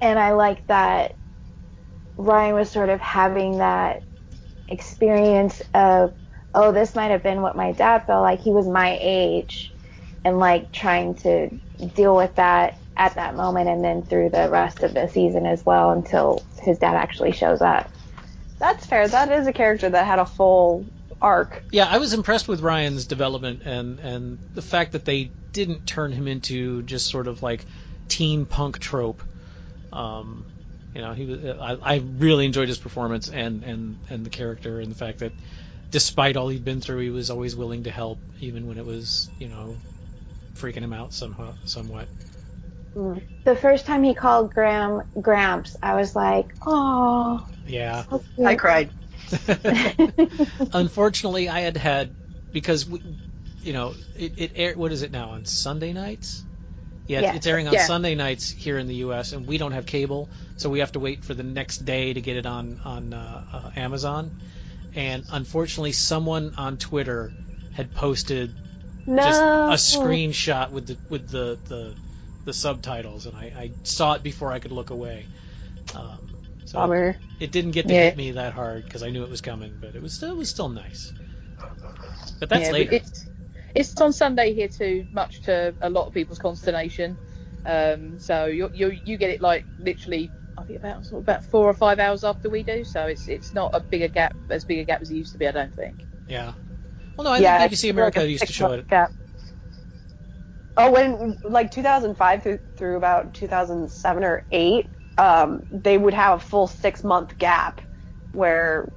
and I like that Ryan was sort of having that experience of oh, this might have been what my dad felt like. He was my age, and like trying to deal with that at that moment, and then through the rest of the season as well until his dad actually shows up. That's fair. That is a character that had a full arc. Yeah, I was impressed with Ryan's development and and the fact that they didn't turn him into just sort of like teen punk trope. Um, you know, he was. I, I really enjoyed his performance and and and the character and the fact that despite all he'd been through, he was always willing to help, even when it was you know freaking him out somehow somewhat. The first time he called Graham Gramps, I was like, oh. Yeah. I cried. <laughs> <laughs> Unfortunately, I had had because we, you know it, it aired. What is it now on Sunday nights? Yeah, Yeah. it's airing on Yeah. Sunday nights here in the U.S. and we don't have cable, so we have to wait for the next day to get it on on uh, uh, Amazon. And unfortunately, someone on Twitter had posted No. just a screenshot with the with the the, the subtitles, and I, I saw it before I could look away. Um, so Bummer. it didn't get to Yeah. hit me that hard because I knew it was coming, but it was still it was still nice. But that's yeah, later. It's it's on Sunday here too, much to a lot of people's consternation. Um, so you you you get it like literally, I think about sort of about four or five hours after we do. So it's it's not a bigger gap as big a gap as it used to be. I don't think. Yeah. Well, no, I yeah, think BBC America used to show it. Gap. Oh, when like 2005 through, through about 2007 or eight, um, they would have a full six month gap where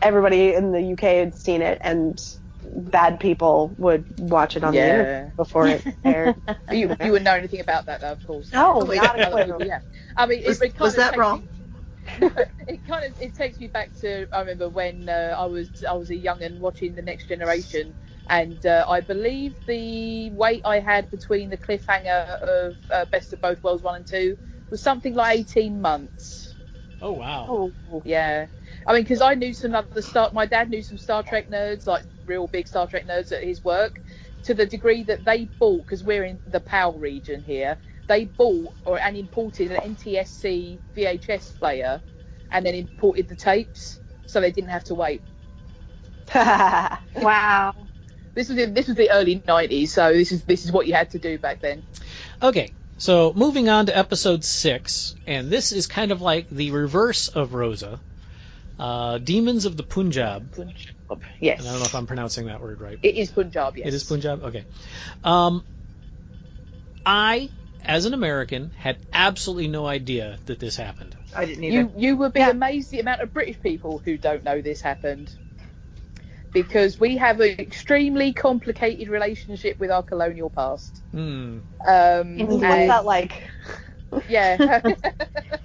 everybody in the UK had seen it and bad people would watch it on the internet before it <laughs> aired. you you wouldn't know anything about that though, of course. No, Other not a clue. yeah. I mean, it, Was- it kind was of that takes wrong? Me, <laughs> it kind of it takes me back to I remember when uh, I was I was a young and watching the Next Generation, and uh, I believe the wait I had between the cliffhanger of uh, Best of Both Worlds one and two was something like eighteen months. Oh wow. Oh, Yeah. I mean, because I knew some other Star. My dad knew some Star Trek nerds, like real big Star Trek nerds at his work, to the degree that they bought, because we're in the PAL region here, they bought or and imported an NTSC VHS player, and then imported the tapes, so they didn't have to wait. <laughs> <laughs> wow. This was in, this was the early '90s, so this is this is what you had to do back then. Okay, so moving on to episode six, and this is kind of like the reverse of Rosa, uh, Demons of the Punjab. Punjab. Yes. And I don't know if I'm pronouncing that word right. It is Punjab, yes. It is Punjab. Okay. Um, I, as an American, had absolutely no idea that this happened. I didn't either. You you would be amazed the amount of British people who don't know this happened. Because we have an extremely complicated relationship with our colonial past. Hmm. Um, What's and- that like? yeah. <laughs>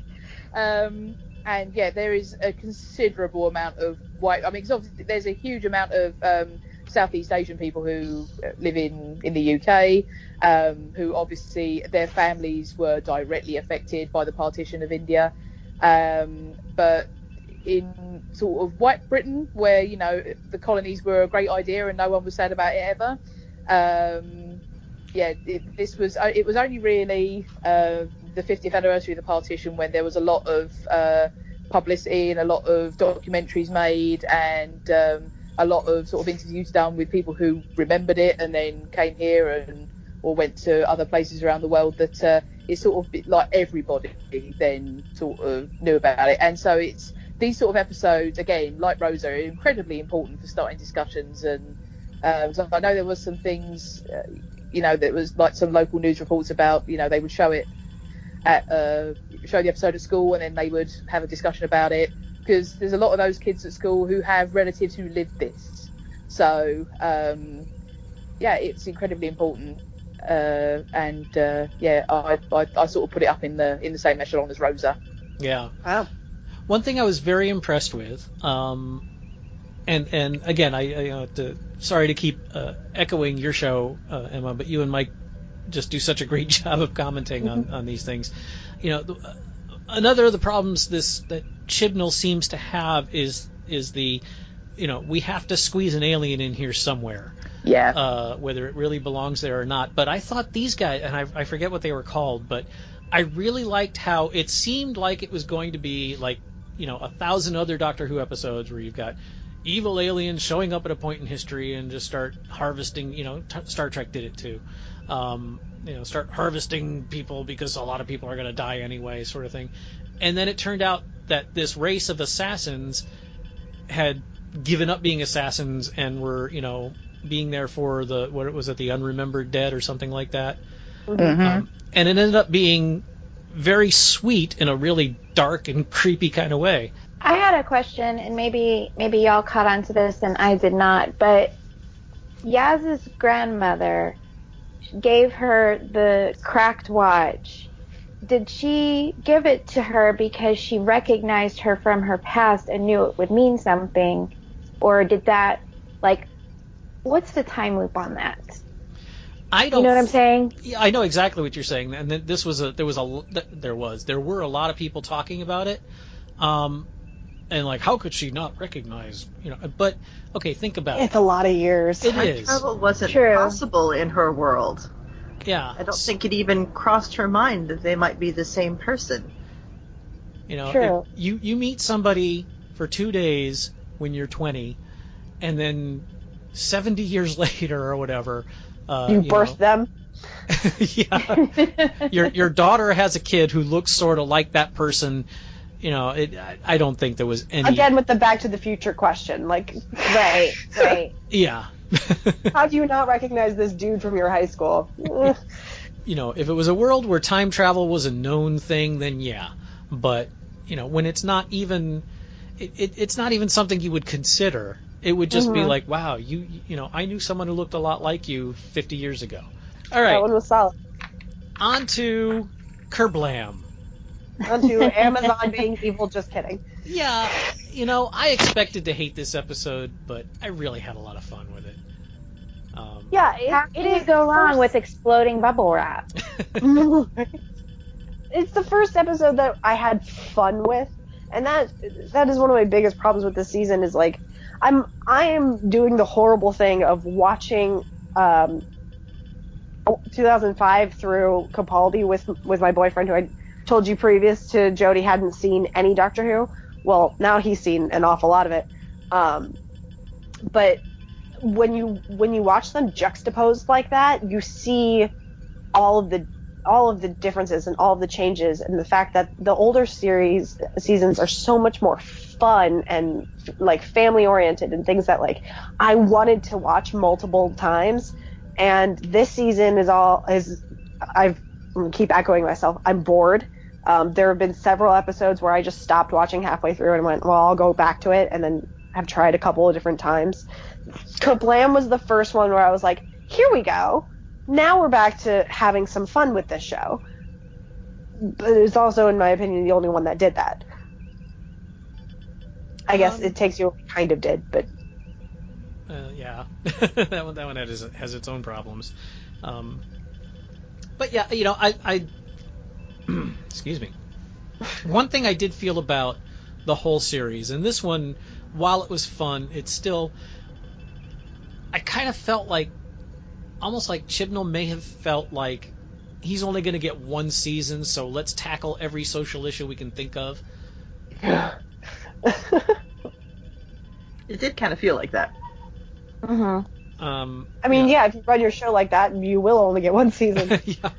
<laughs> um, and yeah, there is a considerable amount of white. I mean, 'cause obviously there's a huge amount of um, Southeast Asian people who uh, live in in the UK, um, who obviously their families were directly affected by the partition of India. Um, but in sort of white Britain, where you know the colonies were a great idea and no one was sad about it ever. Um, yeah, it, this was uh, it was only really uh, the 50th anniversary of the partition when there was a lot of uh, publicity and a lot of documentaries made and um, a lot of sort of interviews done with people who remembered it and then came here and or went to other places around the world that uh, it's sort of like everybody then sort of knew about it and so it's these sort of episodes again like Rosa are incredibly important for starting discussions. And um, so I know there was some things uh, you know that was like some local news reports about you know they would show it at uh, show the episode at school and then they would have a discussion about it. Because there's a lot of those kids at school who have relatives who live this. So um, yeah it's incredibly important. Uh, and uh, yeah I, I, I sort of put it up in the in the same echelon as Rosa. Yeah. Wow. One thing I was very impressed with, um, and and again, I, I you know, to, sorry to keep uh, echoing your show, uh, Emma, but you and Mike just do such a great <laughs> job of commenting on, on these things. You know, the, uh, another of the problems this that Chibnall seems to have is is the, you know, we have to squeeze an alien in here somewhere. Yeah. Uh, whether it really belongs there or not. But I thought these guys, and I, I forget what they were called, but I really liked how it seemed like it was going to be like, you know, a thousand other Doctor Who episodes where you've got, evil aliens showing up at a point in history and just start harvesting. You know, t- Star Trek did it too. Um, you know, start harvesting people because a lot of people are going to die anyway, sort of thing. And then it turned out that this race of assassins had given up being assassins and were, you know, being there for the what it was it, the unremembered dead or something like that. Mm-hmm. Um, and it ended up being very sweet in a really dark and creepy kind of way. I had a question, and maybe maybe y'all caught on to this and I did not, but Yaz's grandmother gave her the cracked watch. Did she give it to her because she recognized her from her past and knew it would mean something? Or did that, like, what's the time loop on that? I don't. You know what I'm saying? Yeah, I know exactly what you're saying, and th- this was a there was a there was there were a lot of people talking about it, um, and like how could she not recognize you know? But okay, think about It's it. It's a lot of years. It Time is. travel wasn't True. possible in her world. Yeah, I don't think it even crossed her mind that they might be the same person. you know True. you you meet somebody for two days when you're 20, and then 70 years <laughs> later or whatever. Uh, you know, birth them. <laughs> yeah. your your daughter has a kid who looks sort of like that person. You know, it, I, I don't think there was any. Again with the Back to the Future question, like, Right, right. <laughs> Yeah. <laughs> how do you not recognize this dude from your high school? You know, if it was a world where time travel was a known thing, then yeah. But you know, when it's not even, it, it, it's not even something you would consider. It would just be Mhm. like, wow, you you know, I knew someone who looked a lot like you 50 years ago. All right. That right, one was solid. on to Kerblam. Onto Amazon <laughs> being evil. Just kidding. Yeah, you know, I expected to hate this episode, but I really had a lot of fun with it. Um, Yeah, it, How it can go wrong first- with exploding bubble wrap? <laughs> <laughs> it's the first episode that I had fun with, and that that is one of my biggest problems with this season. Is like, I'm I am doing the horrible thing of watching um, 2005 through Capaldi with with my boyfriend, who I told you previous to Jodie hadn't seen any Doctor Who. Well, now he's seen an awful lot of it. Um, but when you when you watch them juxtaposed like that, you see all of the all of the differences and all of the changes and the fact that the older series seasons are so much more fun and like family oriented and things that like I wanted to watch multiple times. And this season is all is I've keep echoing myself. I'm bored. Um, there have been several episodes where I just stopped watching halfway through and went well I'll go back to it and then I've tried a couple of different times. Kerblam was the first one where I was like here we go. Now we're back to having some fun with this show. But it's also, in my opinion, the only one that did that. I guess Um, it takes you kind of did, but Uh, yeah, <laughs> that one that one has, has its own problems. Um, but yeah, you know, I, I <clears throat> excuse me. One thing I did feel about the whole series, and this one, while it was fun, it's still. I kind of felt like, almost like Chibnall may have felt like he's only going to get one season, so let's tackle every social issue we can think of. <sighs> <laughs> It did kind of feel like that. mm-hmm. Um, I mean, yeah. if you run your show like that, you will only get one season. <laughs> yeah.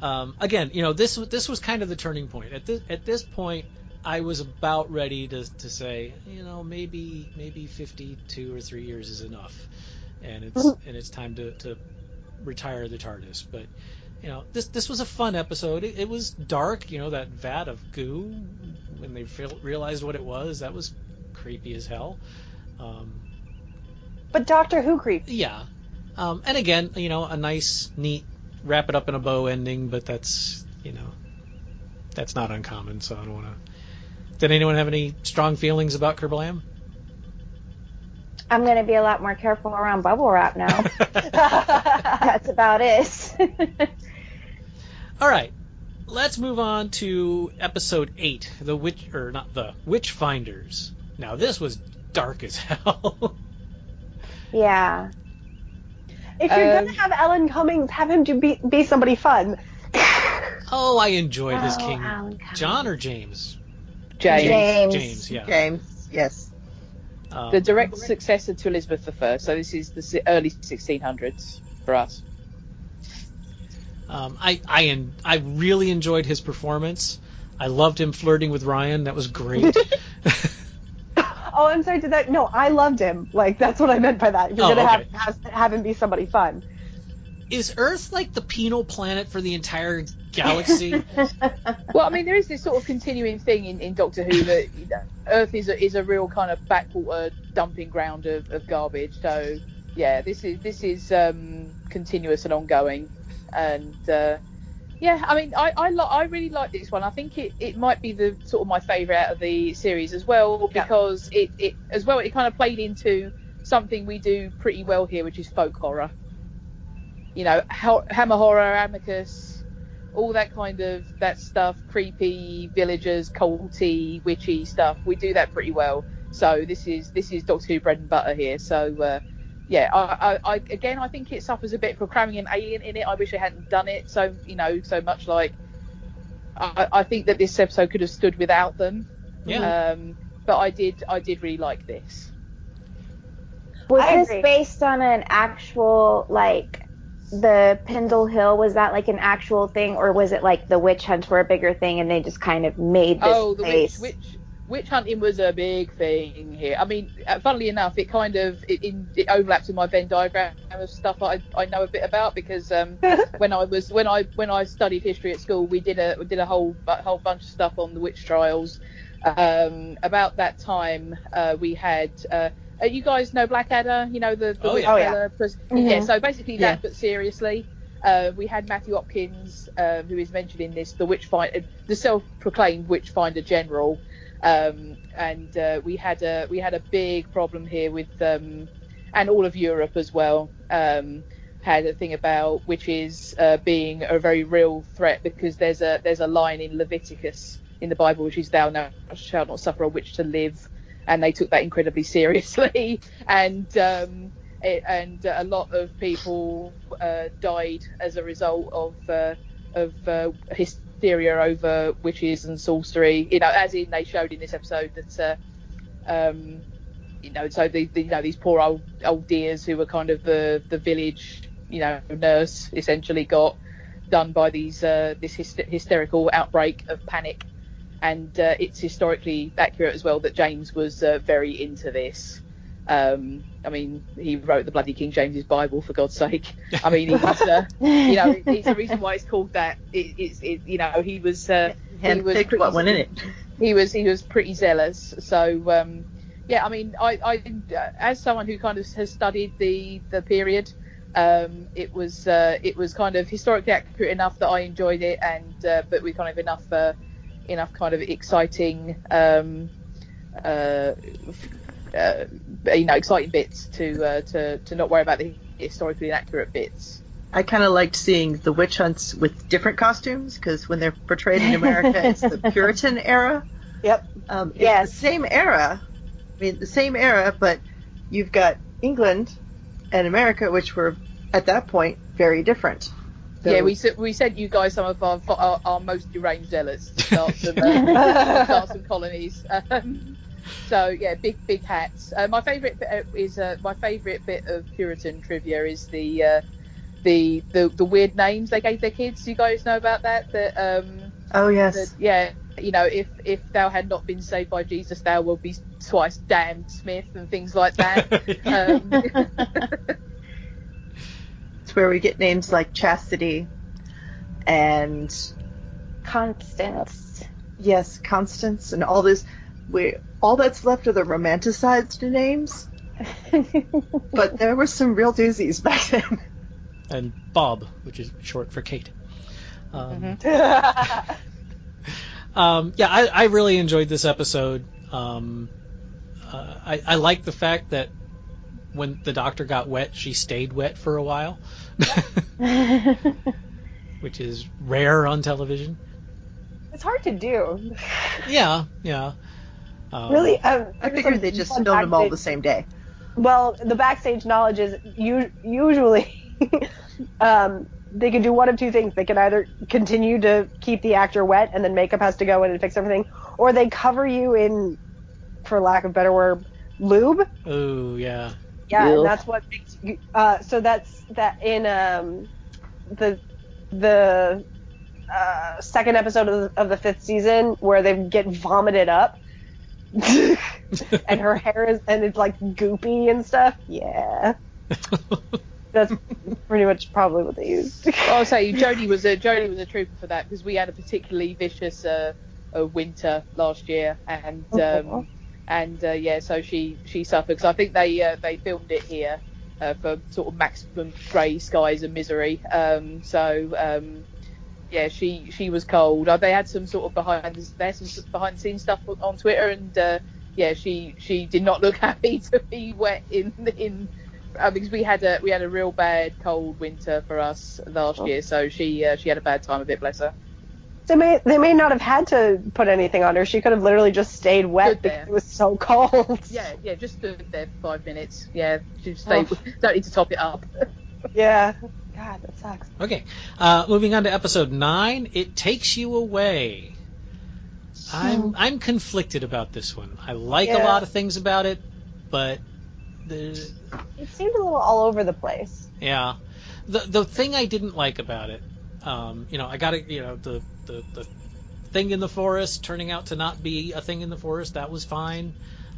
Um, again, you know, this this was kind of the turning point. At this at this point, I was about ready to, to say, you know, maybe maybe 52 or three years is enough, and it's and it's time to, to retire the TARDIS. But you know, this this was a fun episode. It, it was dark, you know, that vat of goo when they feel, realized what it was. That was creepy as hell. Um, but Doctor Who creep. yeah. Um, and again, you know, a nice, neat, wrap it up in a bow ending, but that's, you know, that's not uncommon, so I don't want to. Did anyone have any strong feelings about Kerblam? I'm going to be a lot more careful around bubble wrap now. <laughs> <laughs> That's about it. <laughs> All right. Let's move on to episode 8, the witch or not the Witch Finders. Now this was dark as <laughs> hell. yeah. If you're Um, gonna have Alan Cummings, have him to be be somebody fun. <laughs> oh, I enjoyed his Oh, king. Alan John or James? James. James. James, yeah. James, yes. Um, the direct successor to Elizabeth I. So this is the early 1600s for us. Um, I I en- I really enjoyed his performance. I loved him flirting with Ryan. That was great. <laughs> <laughs> Oh, I'm sorry. Did that? No, I loved him. Like that's what I meant by that. If you're Oh, gonna okay. have, have have him be somebody fun. Is Earth like the penal planet for the entire <laughs> galaxy? Well, I mean, there is this sort of continuing thing in, in Doctor Who that you know, Earth is a, is a real kind of backwater dumping ground of, of garbage. So, yeah, this is this is um, continuous and ongoing. And uh, yeah, I mean, I I, li- I really like this one. I think it, it might be the sort of my favourite out of the series as well because it, it as well it kind of played into something we do pretty well here, which is folk horror. You know, ha- Hammer horror, Amicus, all that kind of that stuff, creepy villagers, culty, witchy stuff. We do that pretty well. So this is this is Doctor Who bread and butter here. So uh, yeah, I, I, I again I think it suffers a bit for cramming an alien in it. I wish I hadn't done it. So you know, so much like I, I think that this episode could have stood without them. Yeah. Um, but I did I did really like this. Was I this agree. based on an actual like the Pendle Hill? Was that like an actual thing, or was it like the witch hunts were a bigger thing and they just kind of made this oh, the place? witch, witch witch hunting was a big thing here. I mean, uh, funnily enough, it kind of it, in, it overlaps with my Venn diagram of stuff I, I know a bit about because um, <laughs> when I was when I when I studied history at school, we did a we did a whole a whole bunch of stuff on the witch trials. Um, about that time, uh, we had. Uh, uh, you guys know Blackadder, you know the, the Oh, witch yeah. Oh, yeah. fella pres- Mhm. yeah. So basically that, Yeah. but seriously, uh, we had Matthew Hopkins, uh, who is mentioned in this, the witch find, the self-proclaimed witch finder general, um, and uh, we had a we had a big problem here with, um, and all of Europe as well. Um, had a thing about witches uh, being a very real threat because there's a there's a line in Leviticus in the Bible which is thou now shalt not suffer a witch to live, and they took that incredibly <laughs> seriously, and um, it, and a lot of people uh, died as a result of uh, of uh, hysteria over witches and sorcery. You know, as in they showed in this episode that. Uh, um, you know, so the, the you know these poor old old dears who were kind of the the village, you know, nurse essentially got done by these uh, this hyster- hysterical outbreak of panic, and uh, it's historically accurate as well that James was uh, very into this. Um, I mean, he wrote the bloody King James's Bible for God's sake. I mean, he's was, uh, you know, <laughs> it's the reason why it's called that. It, it's, it, you know, he was, uh, he was Handpicked what went in it. <laughs> he was he was pretty zealous. So um, yeah, I mean, I, I uh, as someone who kind of has studied the the period, um, it was uh, it was kind of historically accurate enough that I enjoyed it, and uh, but with kind of enough uh, enough kind of exciting. Um, uh, uh, you know, exciting bits to uh, to to not worry about the historically inaccurate bits. I kind of liked seeing the witch hunts with different costumes because when they're portrayed in America, it's the <laughs> Puritan era. Yep. Um, Yes. same era. I mean, the same era, but you've got England and America, which were at that point very different. So- yeah, we we sent you guys some of our our, our most deranged zealots to start some uh, start some colonies. Um, so yeah, big big hats. Uh, my favourite bit uh, is uh, my favourite bit of Puritan trivia is the, uh, the the the weird names they gave their kids. You guys know about that? That um, Oh yes. that, yeah, you know, if if thou had not been saved by Jesus, thou will be twice damned, Smith, and things like that. <laughs> um, <laughs> It's where we get names like Chastity and Constance. yes, Constance, and all this. We all that's left are the romanticized names. <laughs> but there were some real doozies back then. and Bob, which is short for Kate. Um, <laughs> um, yeah, I, I really enjoyed this episode. Um, uh, I, I like the fact that when the doctor got wet, she stayed wet for a while, <laughs> which is rare on television. It's hard to do. Yeah, yeah. Um, Really, um, I figured they just fun filmed them all the same day. Well, the backstage knowledge is u- usually <laughs> um, they can do one of two things. They can either continue to keep the actor wet and then makeup has to go in and fix everything, or they cover you in, for lack of better word, lube. Oh yeah. Yeah, Ew. and that's what makes you. Uh, so that's that in um, the the uh, second episode of the, of the fifth season where they get vomited up, <laughs> and her hair is and it's like goopy and stuff. Yeah, <laughs> that's pretty much probably what they used. I'll say Jodie was a Jodie was a trooper for that because we had a particularly vicious uh, uh, winter last year, and um, and uh, yeah, so she she suffered because I think they uh, they filmed it here uh, for sort of maximum grey skies and misery. Um, so um, yeah, she she was cold. Uh, they had some sort of behind the, they had some behind the scenes stuff on Twitter, and uh, yeah, she she did not look <laughs> happy to be wet in in. Uh, because we had a we had a real bad cold winter for us last Oh. year, so she uh, she had a bad time of it, bless her. They may they may not have had to put anything on her. She could have literally just stayed wet because it was so cold. <laughs> Yeah, yeah, just stood there for five minutes. Yeah, she just stayed. Oh. Don't need to top it up. <laughs> yeah. God, that sucks. Okay, uh, moving on to episode nine. It takes you away. I'm I'm conflicted about this one. I like a lot of things about it, but the It seemed a little all over the place. yeah, the the thing I didn't like about it, um, you know, I got to you know the, the the thing in the forest turning out to not be a thing in the forest. That was fine.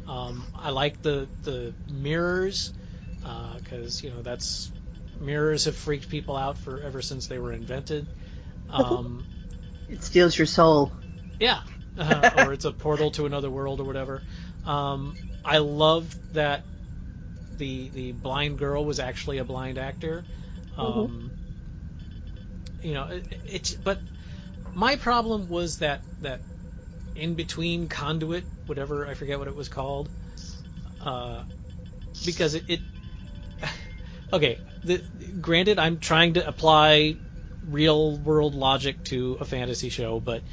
Um, I like the the mirrors because you know that's mirrors have freaked people out for ever since they were invented. Um, <laughs> It steals your soul. yeah, uh, or it's a portal to another world or whatever. Um, I love that the the blind girl was actually a blind actor. Um, You know, it, it's but my problem was that that in between conduit, whatever I forget what it was called, uh, because it, it <laughs> okay. The, granted, I'm trying to apply real world logic to a fantasy show, but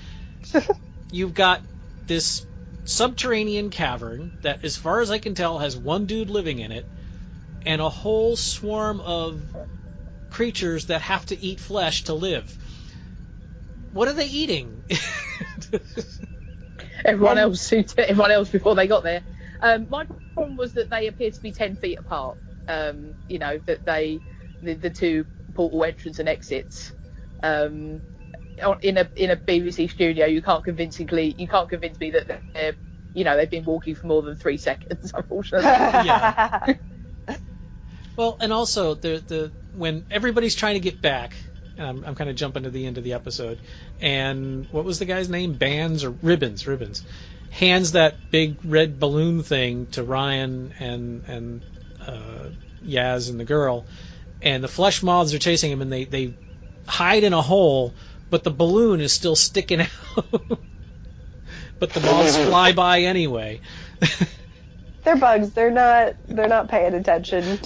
<laughs> you've got this subterranean cavern that, as far as I can tell, has one dude living in it, and a whole swarm of creatures that have to eat flesh to live. What are they eating? <laughs> everyone else who everyone else before they got there. Um, my problem was that they appeared to be ten feet apart. Um, you know that they the, the two portal entrance and exits. Um, in a in a BBC studio, you can't convincingly you can't convince me that they're you know they've been walking for more than three <laughs> seconds. Unfortunately, Yeah. Well, and also the the when everybody's trying to get back, and I'm, I'm kind of jumping to the end of the episode, and what was the guy's name? Bands or ribbons? Ribbons. Hands that big red balloon thing to Ryan and and uh, Yaz and the girl, and the flesh moths are chasing him, and they they hide in a hole, but the balloon is still sticking <laughs> out. but the moths <laughs> fly by anyway. They're bugs. They're not. They're not paying attention.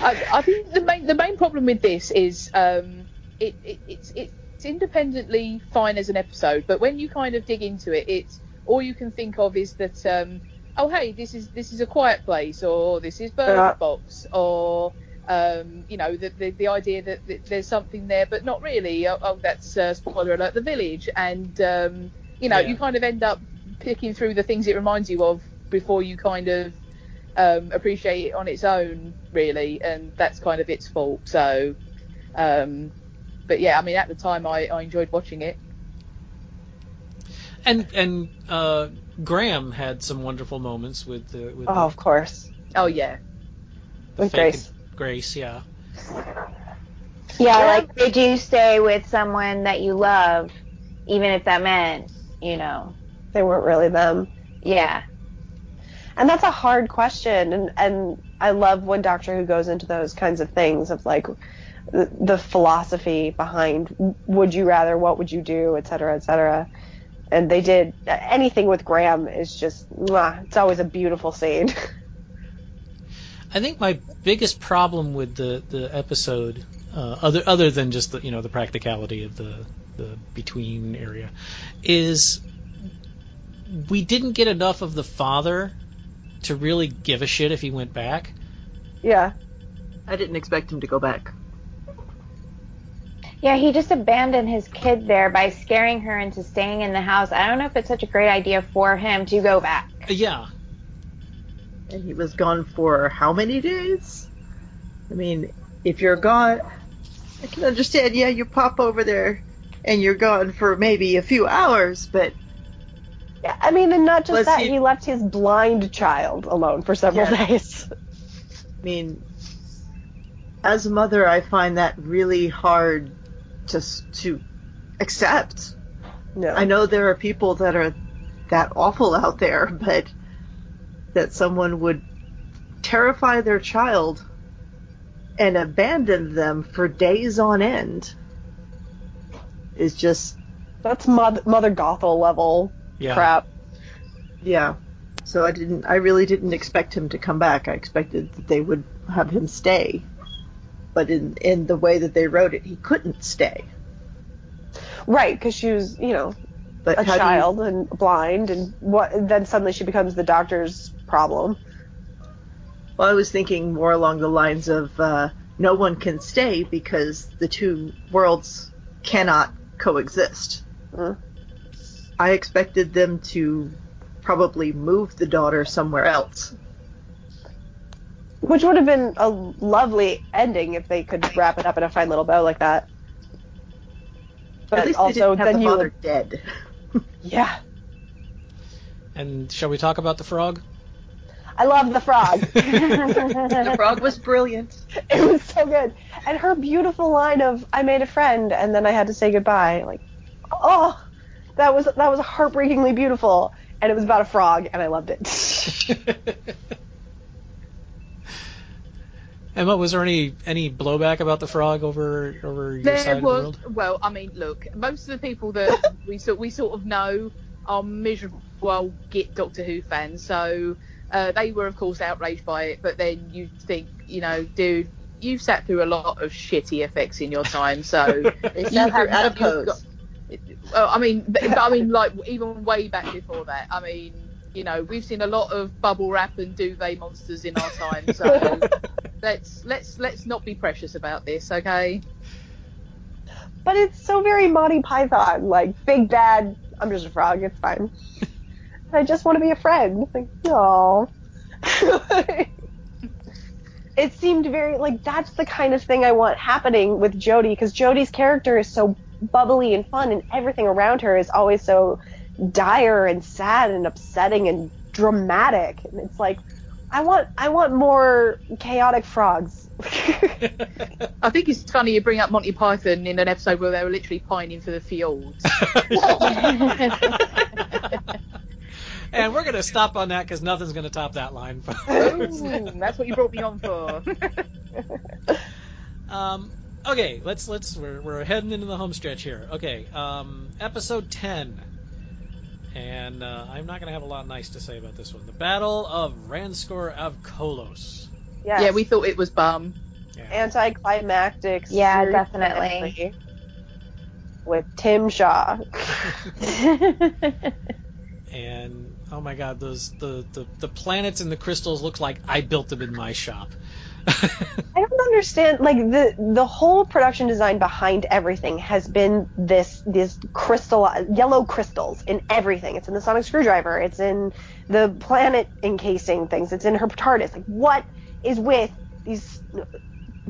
I, I think the main the main problem with this is um, it, it it's it's independently fine as an episode, but when you kind of dig into it, it's all you can think of is that um, oh hey this is this is a quiet place or this is Bird Yeah. Box or um, you know the, the the idea that, that there's something there but not really oh, oh that's uh, spoiler alert the village and um, you know Yeah. you kind of end up picking through the things it reminds you of before you kind of um, appreciate it on its own, really, and that's kind of its fault. So, um, but yeah, I mean, at the time, I, I enjoyed watching it. And and uh, Graham had some wonderful moments with the with oh, the, of course. Oh yeah, With Grace. Grace, yeah. Yeah, like did you stay with someone that you love, even if that meant, you know, They weren't really them. yeah. And that's a hard question, and and I love when Doctor Who goes into those kinds of things of like the, the philosophy behind would you rather, what would you do, et cetera, et cetera. And they did anything with Graham is just mwah, it's always a beautiful scene. <laughs> I think my biggest problem with the the episode, uh, other other than just the you know the practicality of the the between area, is we didn't get enough of the father to really give a shit if he went back. yeah. I didn't expect him to go back. Yeah, he just abandoned his kid there by scaring her into staying in the house. I don't know if it's such a great idea for him to go back. Yeah. And he was gone for how many days? I mean, if you're gone, I can understand. Yeah, you pop over there and you're gone for maybe a few hours, but Yeah, I mean, and not just that, he- he... left his blind child alone for several Yeah. days. I mean, as a mother, I find that really hard to to accept. No. I know there are people that are that awful out there, but that someone would terrify their child and abandon them for days on end is just That's Mother, Mother Gothel level Yeah. crap. yeah. So I didn't I really didn't expect him to come back. I expected that they would have him stay. But in in the way that they wrote it, he couldn't stay. Right, because she was, you know, But a do you- child and blind, and what? Then suddenly she becomes the doctor's problem. Well, I was thinking more along the lines of uh, no one can stay because the two worlds cannot coexist. Mm. I expected them to probably move the daughter somewhere else. Which would have been a lovely ending if they could wrap it up in a fine little bow like that. But At least also, they didn't have then the you father would, dead. <laughs> yeah, And shall we talk about the frog? I love the frog. <laughs> the frog was brilliant. <laughs> It was so good, and her beautiful line of "I made a friend and then I had to say goodbye." Like, oh, that was that was heartbreakingly beautiful, and it was about a frog, and I loved it. Emma, was there any any blowback about the frog over over your side There of the was world? well, I mean, look, most of the people that <laughs> we sort we sort of know are miserable well, get Doctor Who fans, so uh, they were of course outraged by it. But then you think, you know, dude, you've sat through a lot of shitty effects in your time, so They <laughs> you sat through have- adipose. got- well, I mean, but, but I mean, like even way back before that. I mean, you know, we've seen a lot of bubble wrap and duvet monsters in our time, so <laughs> let's let's let's not be precious about this, okay? but it's so very Monty Python, like big bad. I'm just a frog. It's fine. <laughs> I just want to be a friend. It's like, no. <laughs> it seemed very like that's the kind of thing I want happening with Jodie because Jodie's character is so bubbly and fun, and everything around her is always so dire and sad and upsetting and dramatic. And it's like, I want I want more chaotic frogs. <laughs> I think it's funny you bring up Monty Python in an episode where they were literally pining for the fjords. <laughs> And we're gonna stop on that because nothing's gonna top that line. Ooh, that's what you brought me on for. <laughs> um, okay, let's let's we're, we're heading into the home stretch here. Okay, um, episode ten, and uh, I'm not gonna have a lot nice to say about this one. The Battle of Ranskoor Av Kolos. Yes. Yeah, we thought it was bum. anticlimactic. Yeah, definitely. With Tim Shaw. <laughs> And oh my god, those the, the the planets and the crystals look like I built them in my shop. <laughs> I don't understand. Like the the whole production design behind everything has been this this crystal yellow crystals in everything. It's in the sonic screwdriver. It's in the planet encasing things. It's in her TARDIS. Like what is with these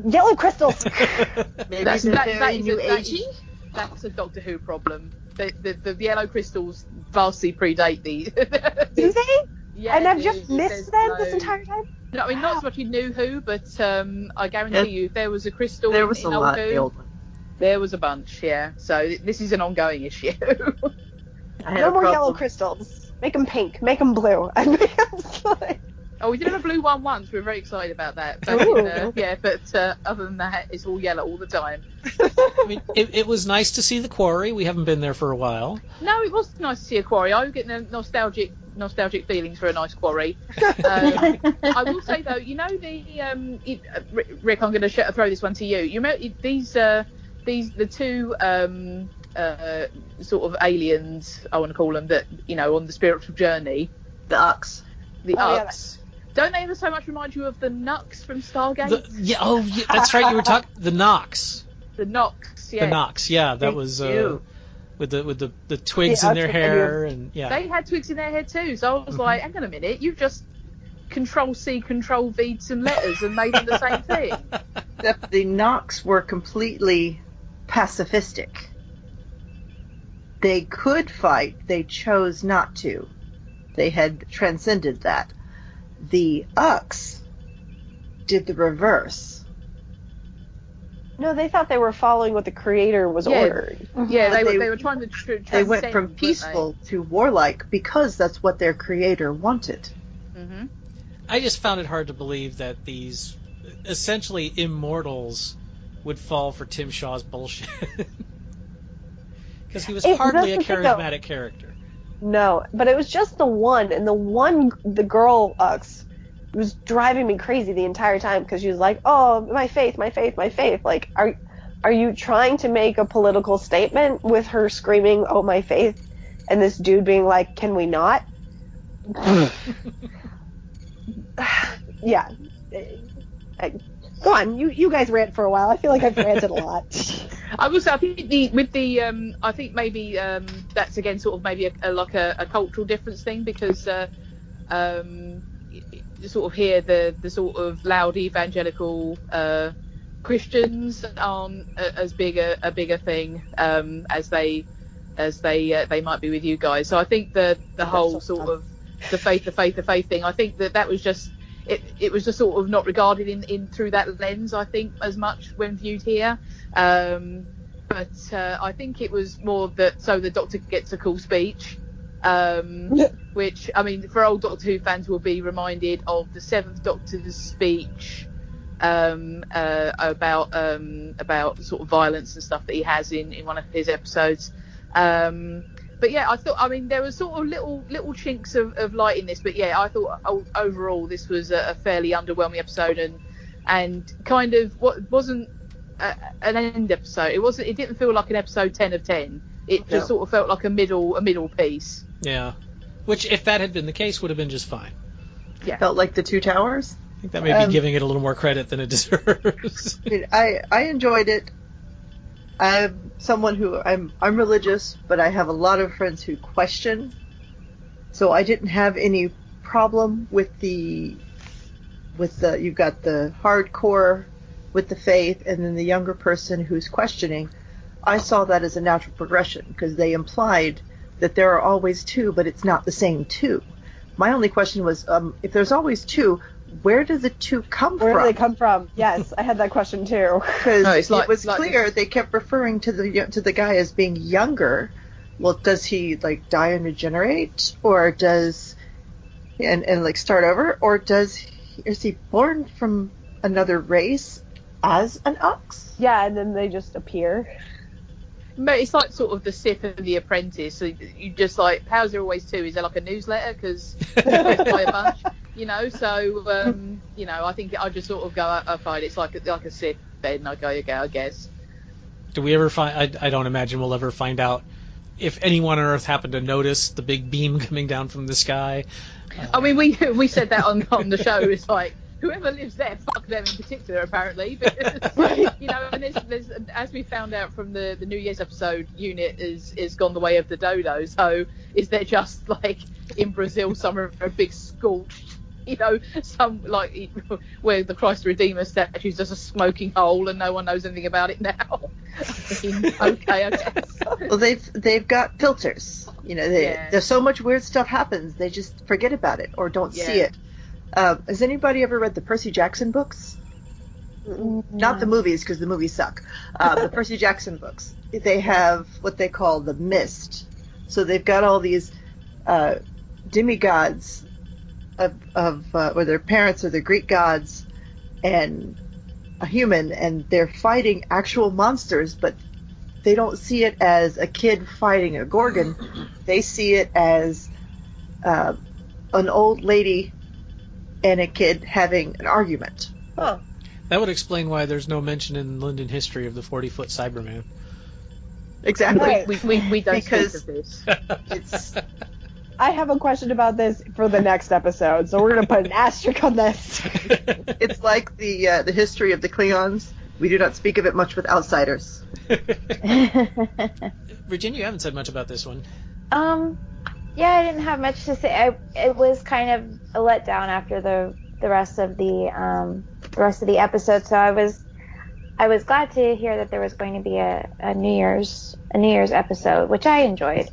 yellow crystals? <laughs> Maybe That's, that, very that is new a, agey. that's a Doctor Who problem. The, the, the yellow crystals vastly predate these. Do they? <laughs> Yeah, and I've just missed There's them this entire time. No, I mean not as much in New Who, but um, I guarantee Yeah. you, if there was a crystal There was in a old lot Who, the old one. there was a bunch. Yeah, so this is an ongoing issue. <laughs> No a more yellow crystals. Make them pink. Make them blue. And make 'em fine. oh, we did have a blue one once. We were very excited about that. But, Ooh. uh, yeah, but uh, other than that, it's all yellow all the time. <laughs> I mean, it, it was nice to see the quarry. We haven't been there for a while. No, it was nice to see a quarry. I was getting a nostalgic nostalgic feelings for a nice quarry. <laughs> Um, I will say though, you know the um, it, uh, Rick- Rick, I'm going to sh- throw this one to you. You remember these uh, these the two um, uh, sort of aliens I want to call them that you know on the spiritual journey, The Ux. the Oh, yeah. Ux. Don't they ever so much remind you of the Nux from Stargate? The, yeah, oh, yeah, that's right. You were talking the Nox. The Nox, yeah. The Nox, yeah, that Thank was. Uh, you. With the with the, the twigs Yeah, in their Ux- hair and yeah. They had twigs in their hair too, so I was Mhm. like, hang on a minute, you've just Control C, Control V some letters and made them the same thing. Except <laughs> the Nox were completely pacifistic. They could fight, they chose not to. They had transcended that. The Ux did the reverse. No, they thought they were following what the creator was Yeah. ordered. Yeah, they, were they- they were trying to tr- They went from weren't peaceful to warlike because that's what their creator wanted. they? Mhm. I just found it hard to believe that these essentially immortals would fall for Tim Shaw's bullshit. <laughs> Because he was It- hardly a that's the thing, though. charismatic character. No, but it was just the one, and the one, the girl Ux, was driving me crazy the entire time because she was like, "Oh, my faith, my faith, my faith." Like, are are you trying to make a political statement with her screaming, "Oh, my faith," and this dude being like, "Can we not?" <sighs> yeah. I- Go on, you you guys rant for a while. I feel like I've ranted a lot. <laughs> I will say, I think the with the um, I think maybe um, that's again sort of maybe a, a, like a, a cultural difference thing because uh, um, sort of hear the the sort of loud evangelical uh, Christians aren't as big a, a bigger thing um, as they as they uh, they might be with you guys. So I think the the whole sort of the faith, the faith, the faith thing. I think that that was just it. It was just sort of not regarded in, in through that lens. I think as much when viewed here. Um, but uh, I think it was more that so the Doctor gets a cool speech. Um, <laughs> which I mean, for old Doctor Who fans will be reminded of the Seventh Doctor's speech um, uh, about um, about sort of violence and stuff that he has in, in one of his episodes. Um, but yeah, I thought I mean there were sort of little little chinks of, of light in this, but yeah, I thought overall this was a, a fairly underwhelming episode and and kind of what wasn't a, an end episode. It wasn't. It didn't feel like an episode ten of ten. It just No. sort of felt like a middle a middle piece. Yeah. Which, if that had been the case, would have been just fine. Yeah. Felt like the Two Towers. I think that may Um, be giving it a little more credit than it <laughs> deserves. I I I enjoyed it. I'm someone who I'm I'm religious, but I have a lot of friends who question. So I didn't have any problem with the with the you've got the hardcore with the faith and then the younger person who's questioning. I saw that as a natural progression because they implied that there are always two, but it's not the same two. My only question was, um, if there's always two, where do the two come Where from? Where do they come from? Yes, I had that question too. <laughs> because No, like- it was like clear they kept referring to the to the guy as being younger. Well, does he like die and regenerate, or does and and like start over, or does he, is he born from another race as an ox? Yeah, and then they just appear. Mate, It's like sort of the Sith and the Apprentice. So you just like, how's there always two? Is there like a newsletter? Because by a <laughs> bunch, you know. So um, you know, I think I just sort of go, I find it's like a, like a Sith. Then I go, okay, I guess. Do we ever find? I, I don't imagine we'll ever find out if anyone on Earth happened to notice the big beam <laughs> coming down from the sky. I mean, we we said that on on the show. It's like whoever lives there, fuck them in particular, apparently. Because, <laughs> you know, and there's, there's as we found out from the the New Year's episode, unit is is gone the way of the dodo. So is there just like in Brazil somewhere a big scorched? You know, some like where the Christ Redeemer statue is just a smoking hole and no one knows anything about it now. <laughs> I mean, okay, I guess. Well, they've they've got filters. You know, they, Yeah. there's so much weird stuff happens, they just forget about it or don't see it. Um, has anybody ever read the Percy Jackson books? Not the movies, because the movies suck. Uh, the Percy Jackson books. They have what they call the mist. So they've got all these uh, demigods of, of uh, or their parents are the Greek gods and a human, and they're fighting actual monsters, but they don't see it as a kid fighting a gorgon. They see it as uh, an old lady and a kid having an argument. Huh. That would explain why there's no mention in London history of the 40 foot Cyberman. Exactly. Right. We, we, we don't Because- speak of this. <laughs> It's I have a question about this for the next episode, so we're gonna put an <laughs> asterisk on this. <laughs> it's like the uh, the history of the Klingons. We do not speak of it much with outsiders. Virginia, you haven't said much about this one. Um, yeah, I didn't have much to say. I, it was kind of a letdown after the the rest of the um, the rest of the episode. So I was I was glad to hear that there was going to be a, a New Year's a New Year's episode, which I enjoyed.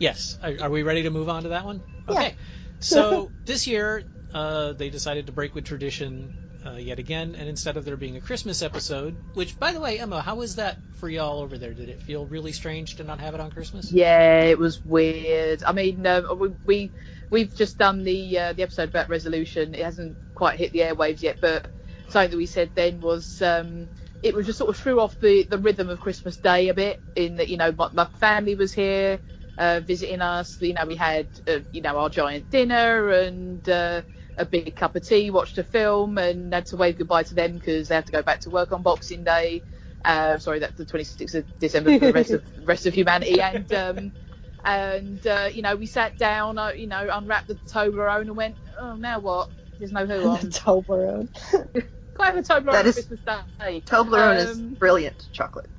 Yes. Are, are we ready to move on to that one? Okay. So <laughs> this year uh, they decided to break with tradition uh, yet again, and instead of there being a Christmas episode, which by the way, Emma, how was that for y'all over there? Did it feel really strange to not have it on Christmas? Yeah, it was weird. I mean, uh, we, we we've just done the uh, the episode about resolution. It hasn't quite hit the airwaves yet, but something that we said then was um, it was just sort of threw off the, the rhythm of Christmas Day a bit. In that, you know, my, my family was here uh, visiting us. You know, we had uh, you know our giant dinner and uh, a big cup of tea, watched a film, and had to wave goodbye to them because they have to go back to work on Boxing Day. Uh, sorry, that's the 26th of December for the rest of <laughs> rest of humanity. And um, and uh, you know, we sat down, uh, you know, unwrapped the Toblerone and went, oh, now what? There's no who on. Toblerone. Can't have a Toblerone That on Christmas Day. Toblerone is Um, brilliant chocolate.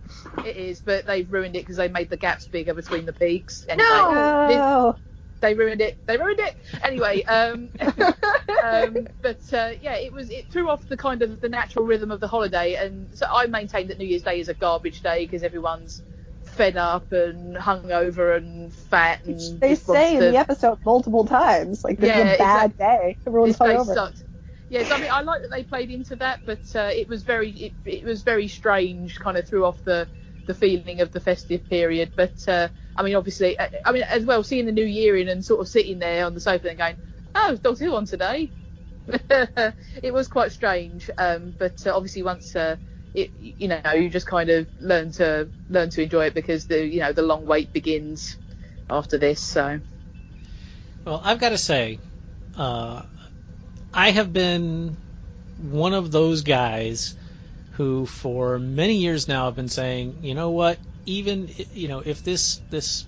It is, but they've ruined it because they made the gaps bigger between the peaks. Anyway, No. They ruined it. They ruined it. Anyway, um, <laughs> um, but uh, yeah, it was it threw off the kind of the natural rhythm of the holiday, and so I maintain that New Year's Day is a garbage day because everyone's fed up and hungover and fat and They say in the episode multiple times, like this Yeah, is a bad day. Everyone's this day hungover. sucked. Yes, I mean I like that they played into that, but uh, it was very it, it was very strange, kind of threw off the the feeling of the festive period. But uh, I mean, obviously, I, I mean as well, seeing the new year in and sort of sitting there on the sofa and going, "Oh, Doctor Who on today." <laughs> it was quite strange, um, but uh, obviously once uh, it, you know, you just kind of learn to learn to enjoy it because the you know the long wait begins after this. So Well, I've got to say, uh, I have been one of those guys who, for many years now, have been saying, you know what, even you know, if this this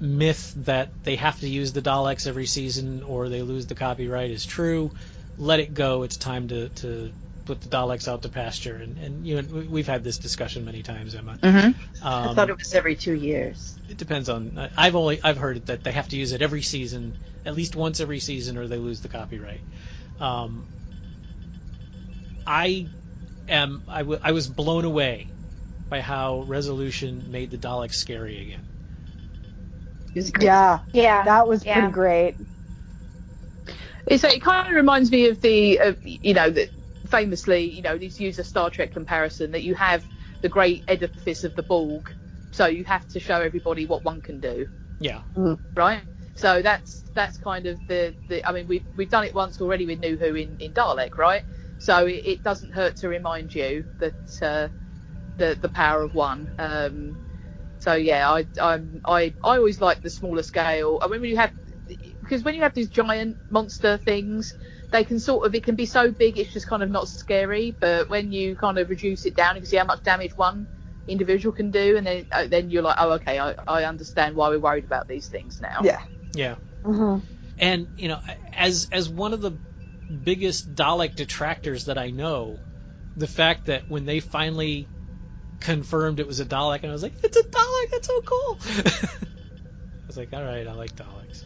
myth that they have to use the Daleks every season or they lose the copyright is true, let it go. It's time to to put the Daleks out to pasture. And, and you know, we- we've had this discussion many times, Emma. I Um, thought it was every two years. it depends on. I- I've only I've heard that they have to use it every season, at least once every season, or they lose the copyright. Um, I am. I, w- I was blown away by how Resolution made the Daleks scary again. Yeah, yeah, that was Yeah. pretty great. So it kind of reminds me of the, of, you know, that famously, you know, to use a Star Trek comparison, that you have the great edifice of the Borg, so you have to show everybody what one can do, Yeah. right? So that's that's kind of the, the I mean, we've we've done it once already with New Who in, in Dalek, right? So it, it doesn't hurt to remind you that uh, the the power of one. Um, so yeah, I I'm, I I always like the smaller scale. I mean, when you have because when you have these giant monster things, they can sort of it can be so big it's just kind of not scary. But when you kind of reduce it down, you can see how much damage one individual can do, and then uh, then you're like, oh okay, I, I understand why we're worried about these things now. Yeah. Yeah. hmm And you know, as as one of the biggest Dalek detractors that I know, the fact that when they finally confirmed it was a Dalek, and I was like, it's a Dalek, that's so cool. <laughs> I was like, all right, I like Daleks.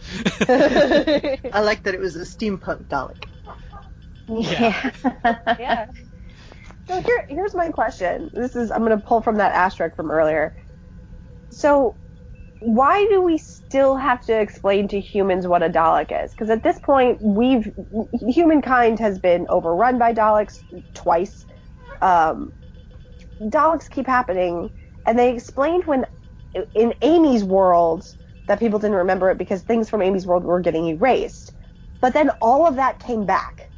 <laughs> I like that it was a steampunk Dalek. Yeah. <laughs> yeah. So here, here's my question. This is I'm going to pull from that asterisk from earlier. So, why do we still have to explain to humans what a Dalek is? Because at this point, we've humankind has been overrun by Daleks twice. Um, Daleks keep happening, and they explained when in Amy's world that people didn't remember it because things from Amy's world were getting erased. But then all of that came back.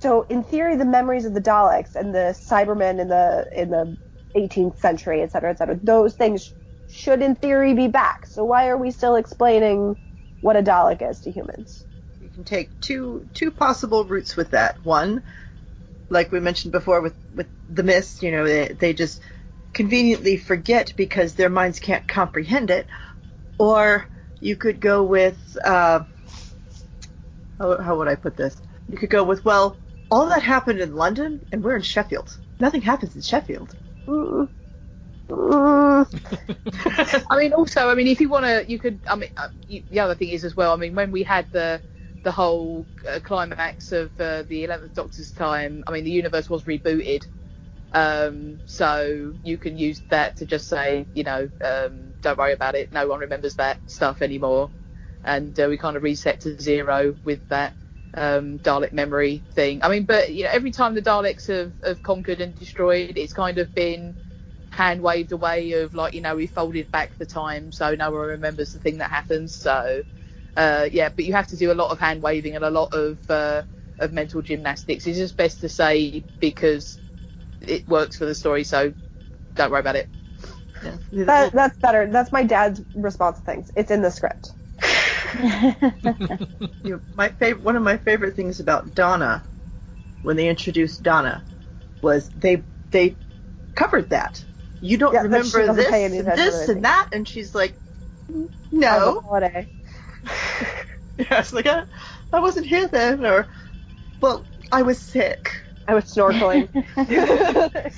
So in theory, the memories of the Daleks and the Cybermen in the in the 18th century, et cetera, et cetera, those things should in theory be back. So why are we still explaining what a Dalek is to humans? You can take two two possible routes with that. One, like we mentioned before with with the mist, you know, they, they just conveniently forget because their minds can't comprehend it. Or you could go with uh, how, how would I put this? You could go with well, all that happened in London and we're in Sheffield. nothing happens in Sheffield. <laughs> I mean, also, I mean, if you want to, you could. I mean, uh, you, the other thing is as well. I mean, when we had the the whole uh, climax of uh, the Eleventh Doctor's time, I mean, the universe was rebooted. Um, so you can use that to just say, you know, um, don't worry about it. No one remembers that stuff anymore, and uh, we kind of reset to zero with that um, Dalek memory thing. I mean, but you know, every time the Daleks have, have conquered and destroyed, it's kind of been hand waved away of like you know we folded back the time so no one remembers the thing that happens so uh, yeah but you have to do a lot of hand waving and a lot of uh, of mental gymnastics. It's just best to say because it works for the story so don't worry about it. Yeah. that, that's better. That's my dad's response to things. It's in the script. <laughs> You know, my favorite one of my favorite things about Donna when they introduced Donna was they they covered that. You don't yeah, remember this, and this, and that, and she's like, no. Holiday. yeah, it's like, I, I wasn't here then, or, well, I was sick. I was snorkeling. <laughs>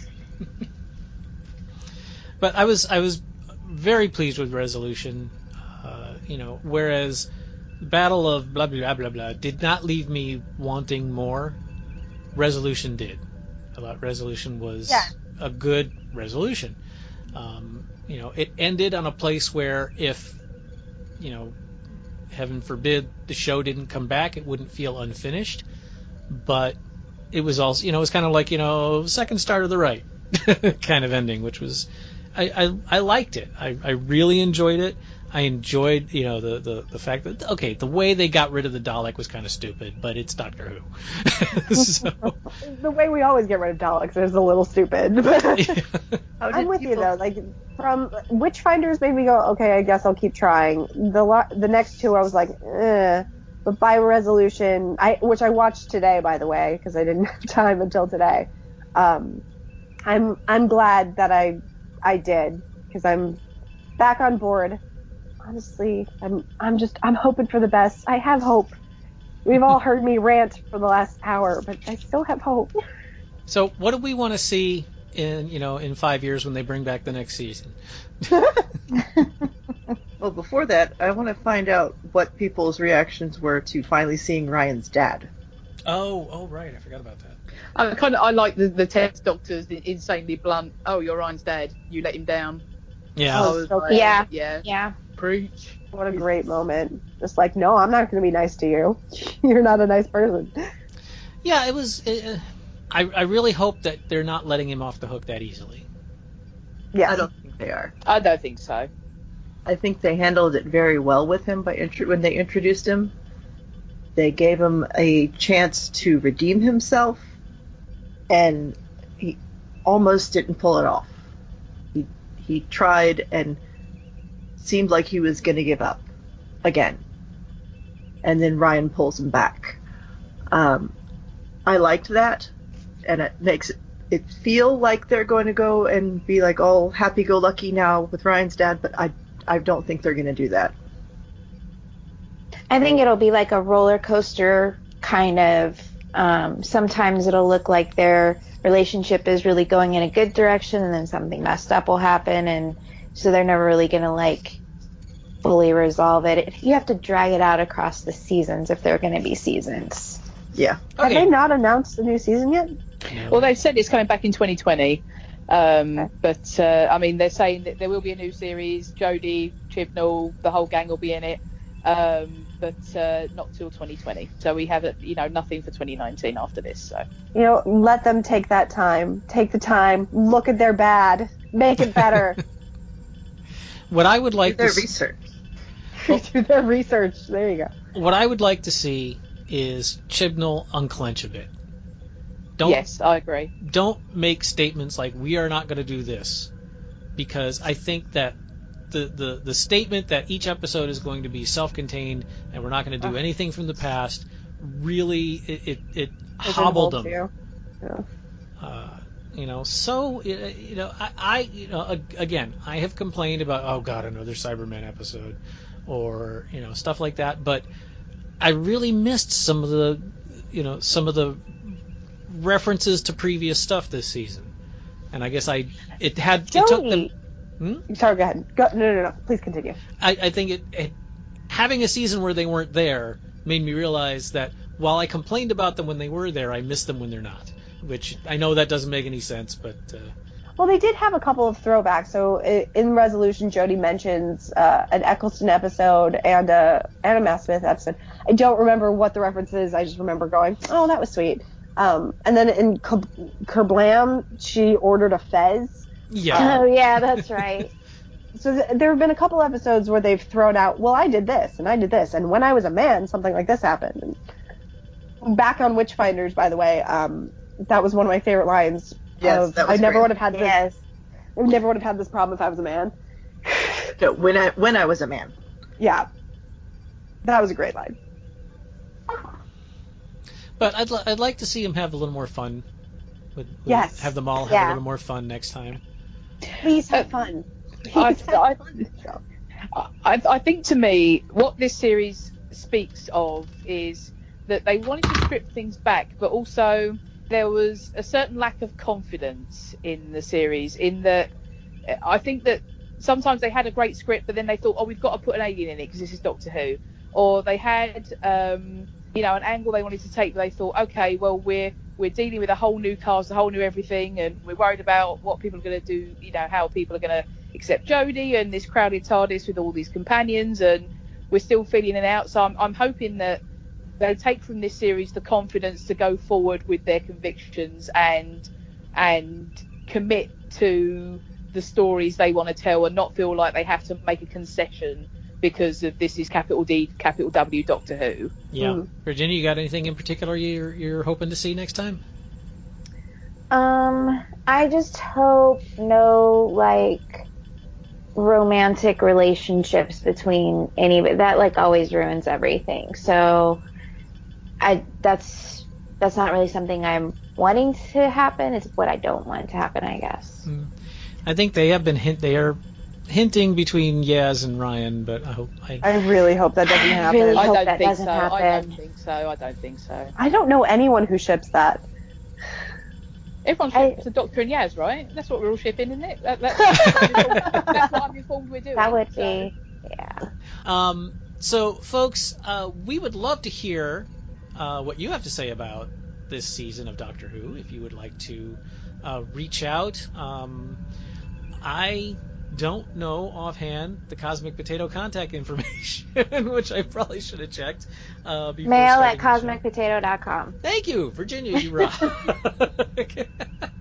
but I was I was very pleased with resolution. Uh, you know, whereas the Battle of blah blah blah blah did not leave me wanting more. Resolution did. I thought resolution was yeah. a good resolution. Um, you know, it ended on a place where if, you know, heaven forbid the show didn't come back, it wouldn't feel unfinished. But it was also, you know, it was kind of like, you know, second star to the right <laughs> kind of ending, which was, I, I, I liked it. I, I really enjoyed it. I enjoyed, you know, the, the, the fact that okay, the way they got rid of the Dalek was kind of stupid, but it's Doctor Who. <laughs> so. <laughs> The way we always get rid of Daleks is a little stupid. <laughs> I'm with people... you though. Like from Witchfinders made me go, okay, I guess I'll keep trying. The the next two, I was like, eh. But by resolution, I which I watched today, by the way, because I didn't have time until today. Um, I'm I'm glad that I I did because I'm back on board honestly, I'm I'm just I'm hoping for the best. I have hope. We've all heard me rant for the last hour, but I still have hope. So, what do we want to see in you know in five years when they bring back the next season? <laughs> well, before that, I want to find out what people's reactions were to finally seeing Ryan's dad. Oh, oh, right, I forgot about that. I kind of I like the the test doctor's insanely blunt. Oh, you're Ryan's dad. You let him down. Yeah. Oh, like, yeah. Yeah. Yeah. Preach. What a great moment. Just like, no, I'm not going to be nice to you. <laughs> You're not a nice person. Yeah, it was. Uh, I I really hope that they're not letting him off the hook that easily. Yeah, I don't think they are. I don't think so. I think they handled it very well with him by intro- when they introduced him. They gave him a chance to redeem himself, and he almost didn't pull it off. He he tried and seemed like he was going to give up again. And then Ryan pulls him back. Um, I liked that, and it makes it, it feel like they're going to go and be like all happy-go-lucky now with Ryan's dad, but I I don't think they're going to do that. I think it'll be like a roller coaster kind of. Um, sometimes it'll look like their relationship is really going in a good direction, and then something messed up will happen, and so they're never really going to like fully resolve it. You have to drag it out across the seasons if they're going to be seasons. Yeah. Okay. Have they not announced a new season yet? Well, they said it's coming back in 2020. Um. But uh, I mean, they're saying that there will be a new series. Jodie, Chibnall, the whole gang will be in it, um, but uh, not till 2020. So we have, you know, nothing for 2019 after this. So you know, let them take that time. Take the time. Look at their bad. Make it better. <laughs> what I would like do their to research. Well, <laughs> do their research. There you go. What I would like to see is Chibnall unclench a bit. Don't, yes, I agree. Don't make statements like "we are not going to do this," because I think that the, the the statement that each episode is going to be self-contained and we're not going to do uh, anything from the past really it it, it hobbled them. You. Yeah. You know, so you know, I, I, you know, again, I have complained about oh god, another Cybermen episode, or you know, stuff like that. But I really missed some of the, you know, some of the references to previous stuff this season. and I guess I it had it took them. Hmm? Sorry, go ahead. Go, no, no, no. Please continue. I, I think it, it having a season where they weren't there made me realize that while I complained about them when they were there, I missed them when they're not. Which I know that doesn't make any sense, but uh, Well, they did have a couple of throwbacks. So in Resolution, Jodie mentions uh, an Eccleston episode and a and a Matt Smith episode. I don't remember what the reference is. I just remember going, "Oh, that was sweet." Um, and then in Ker- Kerblam, she ordered a fez. yeah, <laughs> Oh yeah, that's right. So th- there have been a couple episodes where they've thrown out, "Well, I did this and I did this, and when I was a man, something like this happened." And back on Witchfinders, by the way, um, that was one of my favorite lines. Yes, of, that was I never great. would have had this. yes. I never would have had this problem if I was a man. No, when I when I was a man. Yeah. That was a great line. but I'd li- I'd like to see him have a little more fun. With, with- Yes. have them all have a little more fun next time. Please have uh, fun. I, <laughs> Please have I, fun. I, I think to me, what this series speaks of is that they wanted to strip things back, but also there was a certain lack of confidence in the series. In that, I think that sometimes they had a great script, but then they thought, oh, we've got to put an alien in it because this is Doctor Who, or they had, um, you know, an angle they wanted to take, but they thought, okay, well, we're we're dealing with a whole new cast, a whole new everything, and we're worried about what people are going to do, you know, how people are going to accept Jodie and this crowded TARDIS with all these companions, and we're still feeling it out. So I'm, I'm hoping that they take from this series the confidence to go forward with their convictions and and commit to the stories they want to tell and not feel like they have to make a concession because of this is capital D, capital W, Doctor Who. Yeah, Mm. Virginia, you got anything in particular you're you're hoping to see next time? Um, I just hope no like romantic relationships between any that like always ruins everything. So I that's that's not really something I'm wanting to happen. It's what I don't want to happen, I guess. I think they have been hint they are hinting between Yaz and Ryan, but I hope I, I really hope that doesn't happen. really I hope don't that think doesn't so. I don't think so. I don't think so. I don't know anyone who ships that. Everyone I- ships a Doctor and Yaz, right? That's what we're all shipping, isn't it? That, that's, <laughs> that's what I'm informed we're doing. That would so- be yeah. Um, so, folks, uh, we would love to hear uh, what you have to say about this season of Doctor Who. If you would like to uh, reach out, um, I don't know offhand the Cosmic Potato contact <laughs> information, which I probably should have checked. Uh, Mail at starting the show. cosmicpotato.com. Thank you, Virginia. You rock. <laughs> <laughs>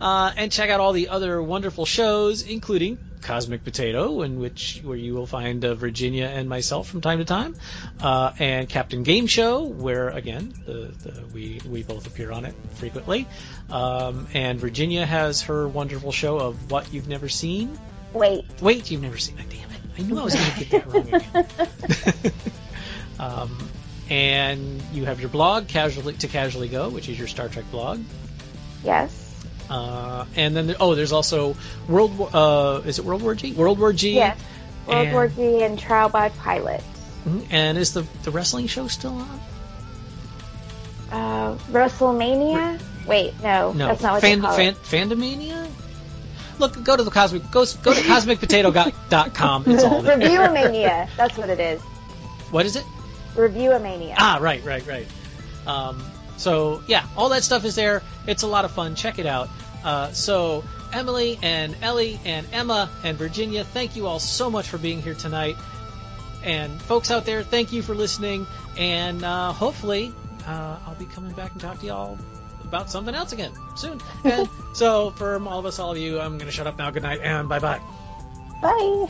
uh, and check out all the other wonderful shows, including Cosmic Potato, in which where you will find uh, Virginia and myself from time to time, uh, and Captain Game Show, where again the, the, we we both appear on it frequently. Um, and Virginia has her wonderful show of What You've Never Seen. Wait. Wait, you've never seen it. Damn it! I knew I was going to get that wrong. Again. <laughs> <laughs> um, and you have your blog, Casually to Casually Go, which is your Star Trek blog. Yes. Uh, and then there, oh, there's also World War. Uh, is it World War G? World War G. Yes. World and, War G and Trial by Pilot. Mhm. And is the the wrestling show still on? Uh, WrestleMania? Wait, no, No, that's not what Fan, they call fan, it. Fandomania. Look, go to the cosmic. Go go to cosmicpotato.com. It's all there. Reviewomania. That's what it is. What is it? Reviewomania. Ah, right, right, right. Um, so yeah, all that stuff is there. It's a lot of fun. Check it out. Uh, so Emily and Ellie and Emma and Virginia, thank you all so much for being here tonight. And folks out there, thank you for listening. And uh, hopefully, uh, I'll be coming back and talk to y'all about something else again soon. <laughs> And so, from all of us, all of you, I'm going to shut up now. Good night and bye bye. Bye.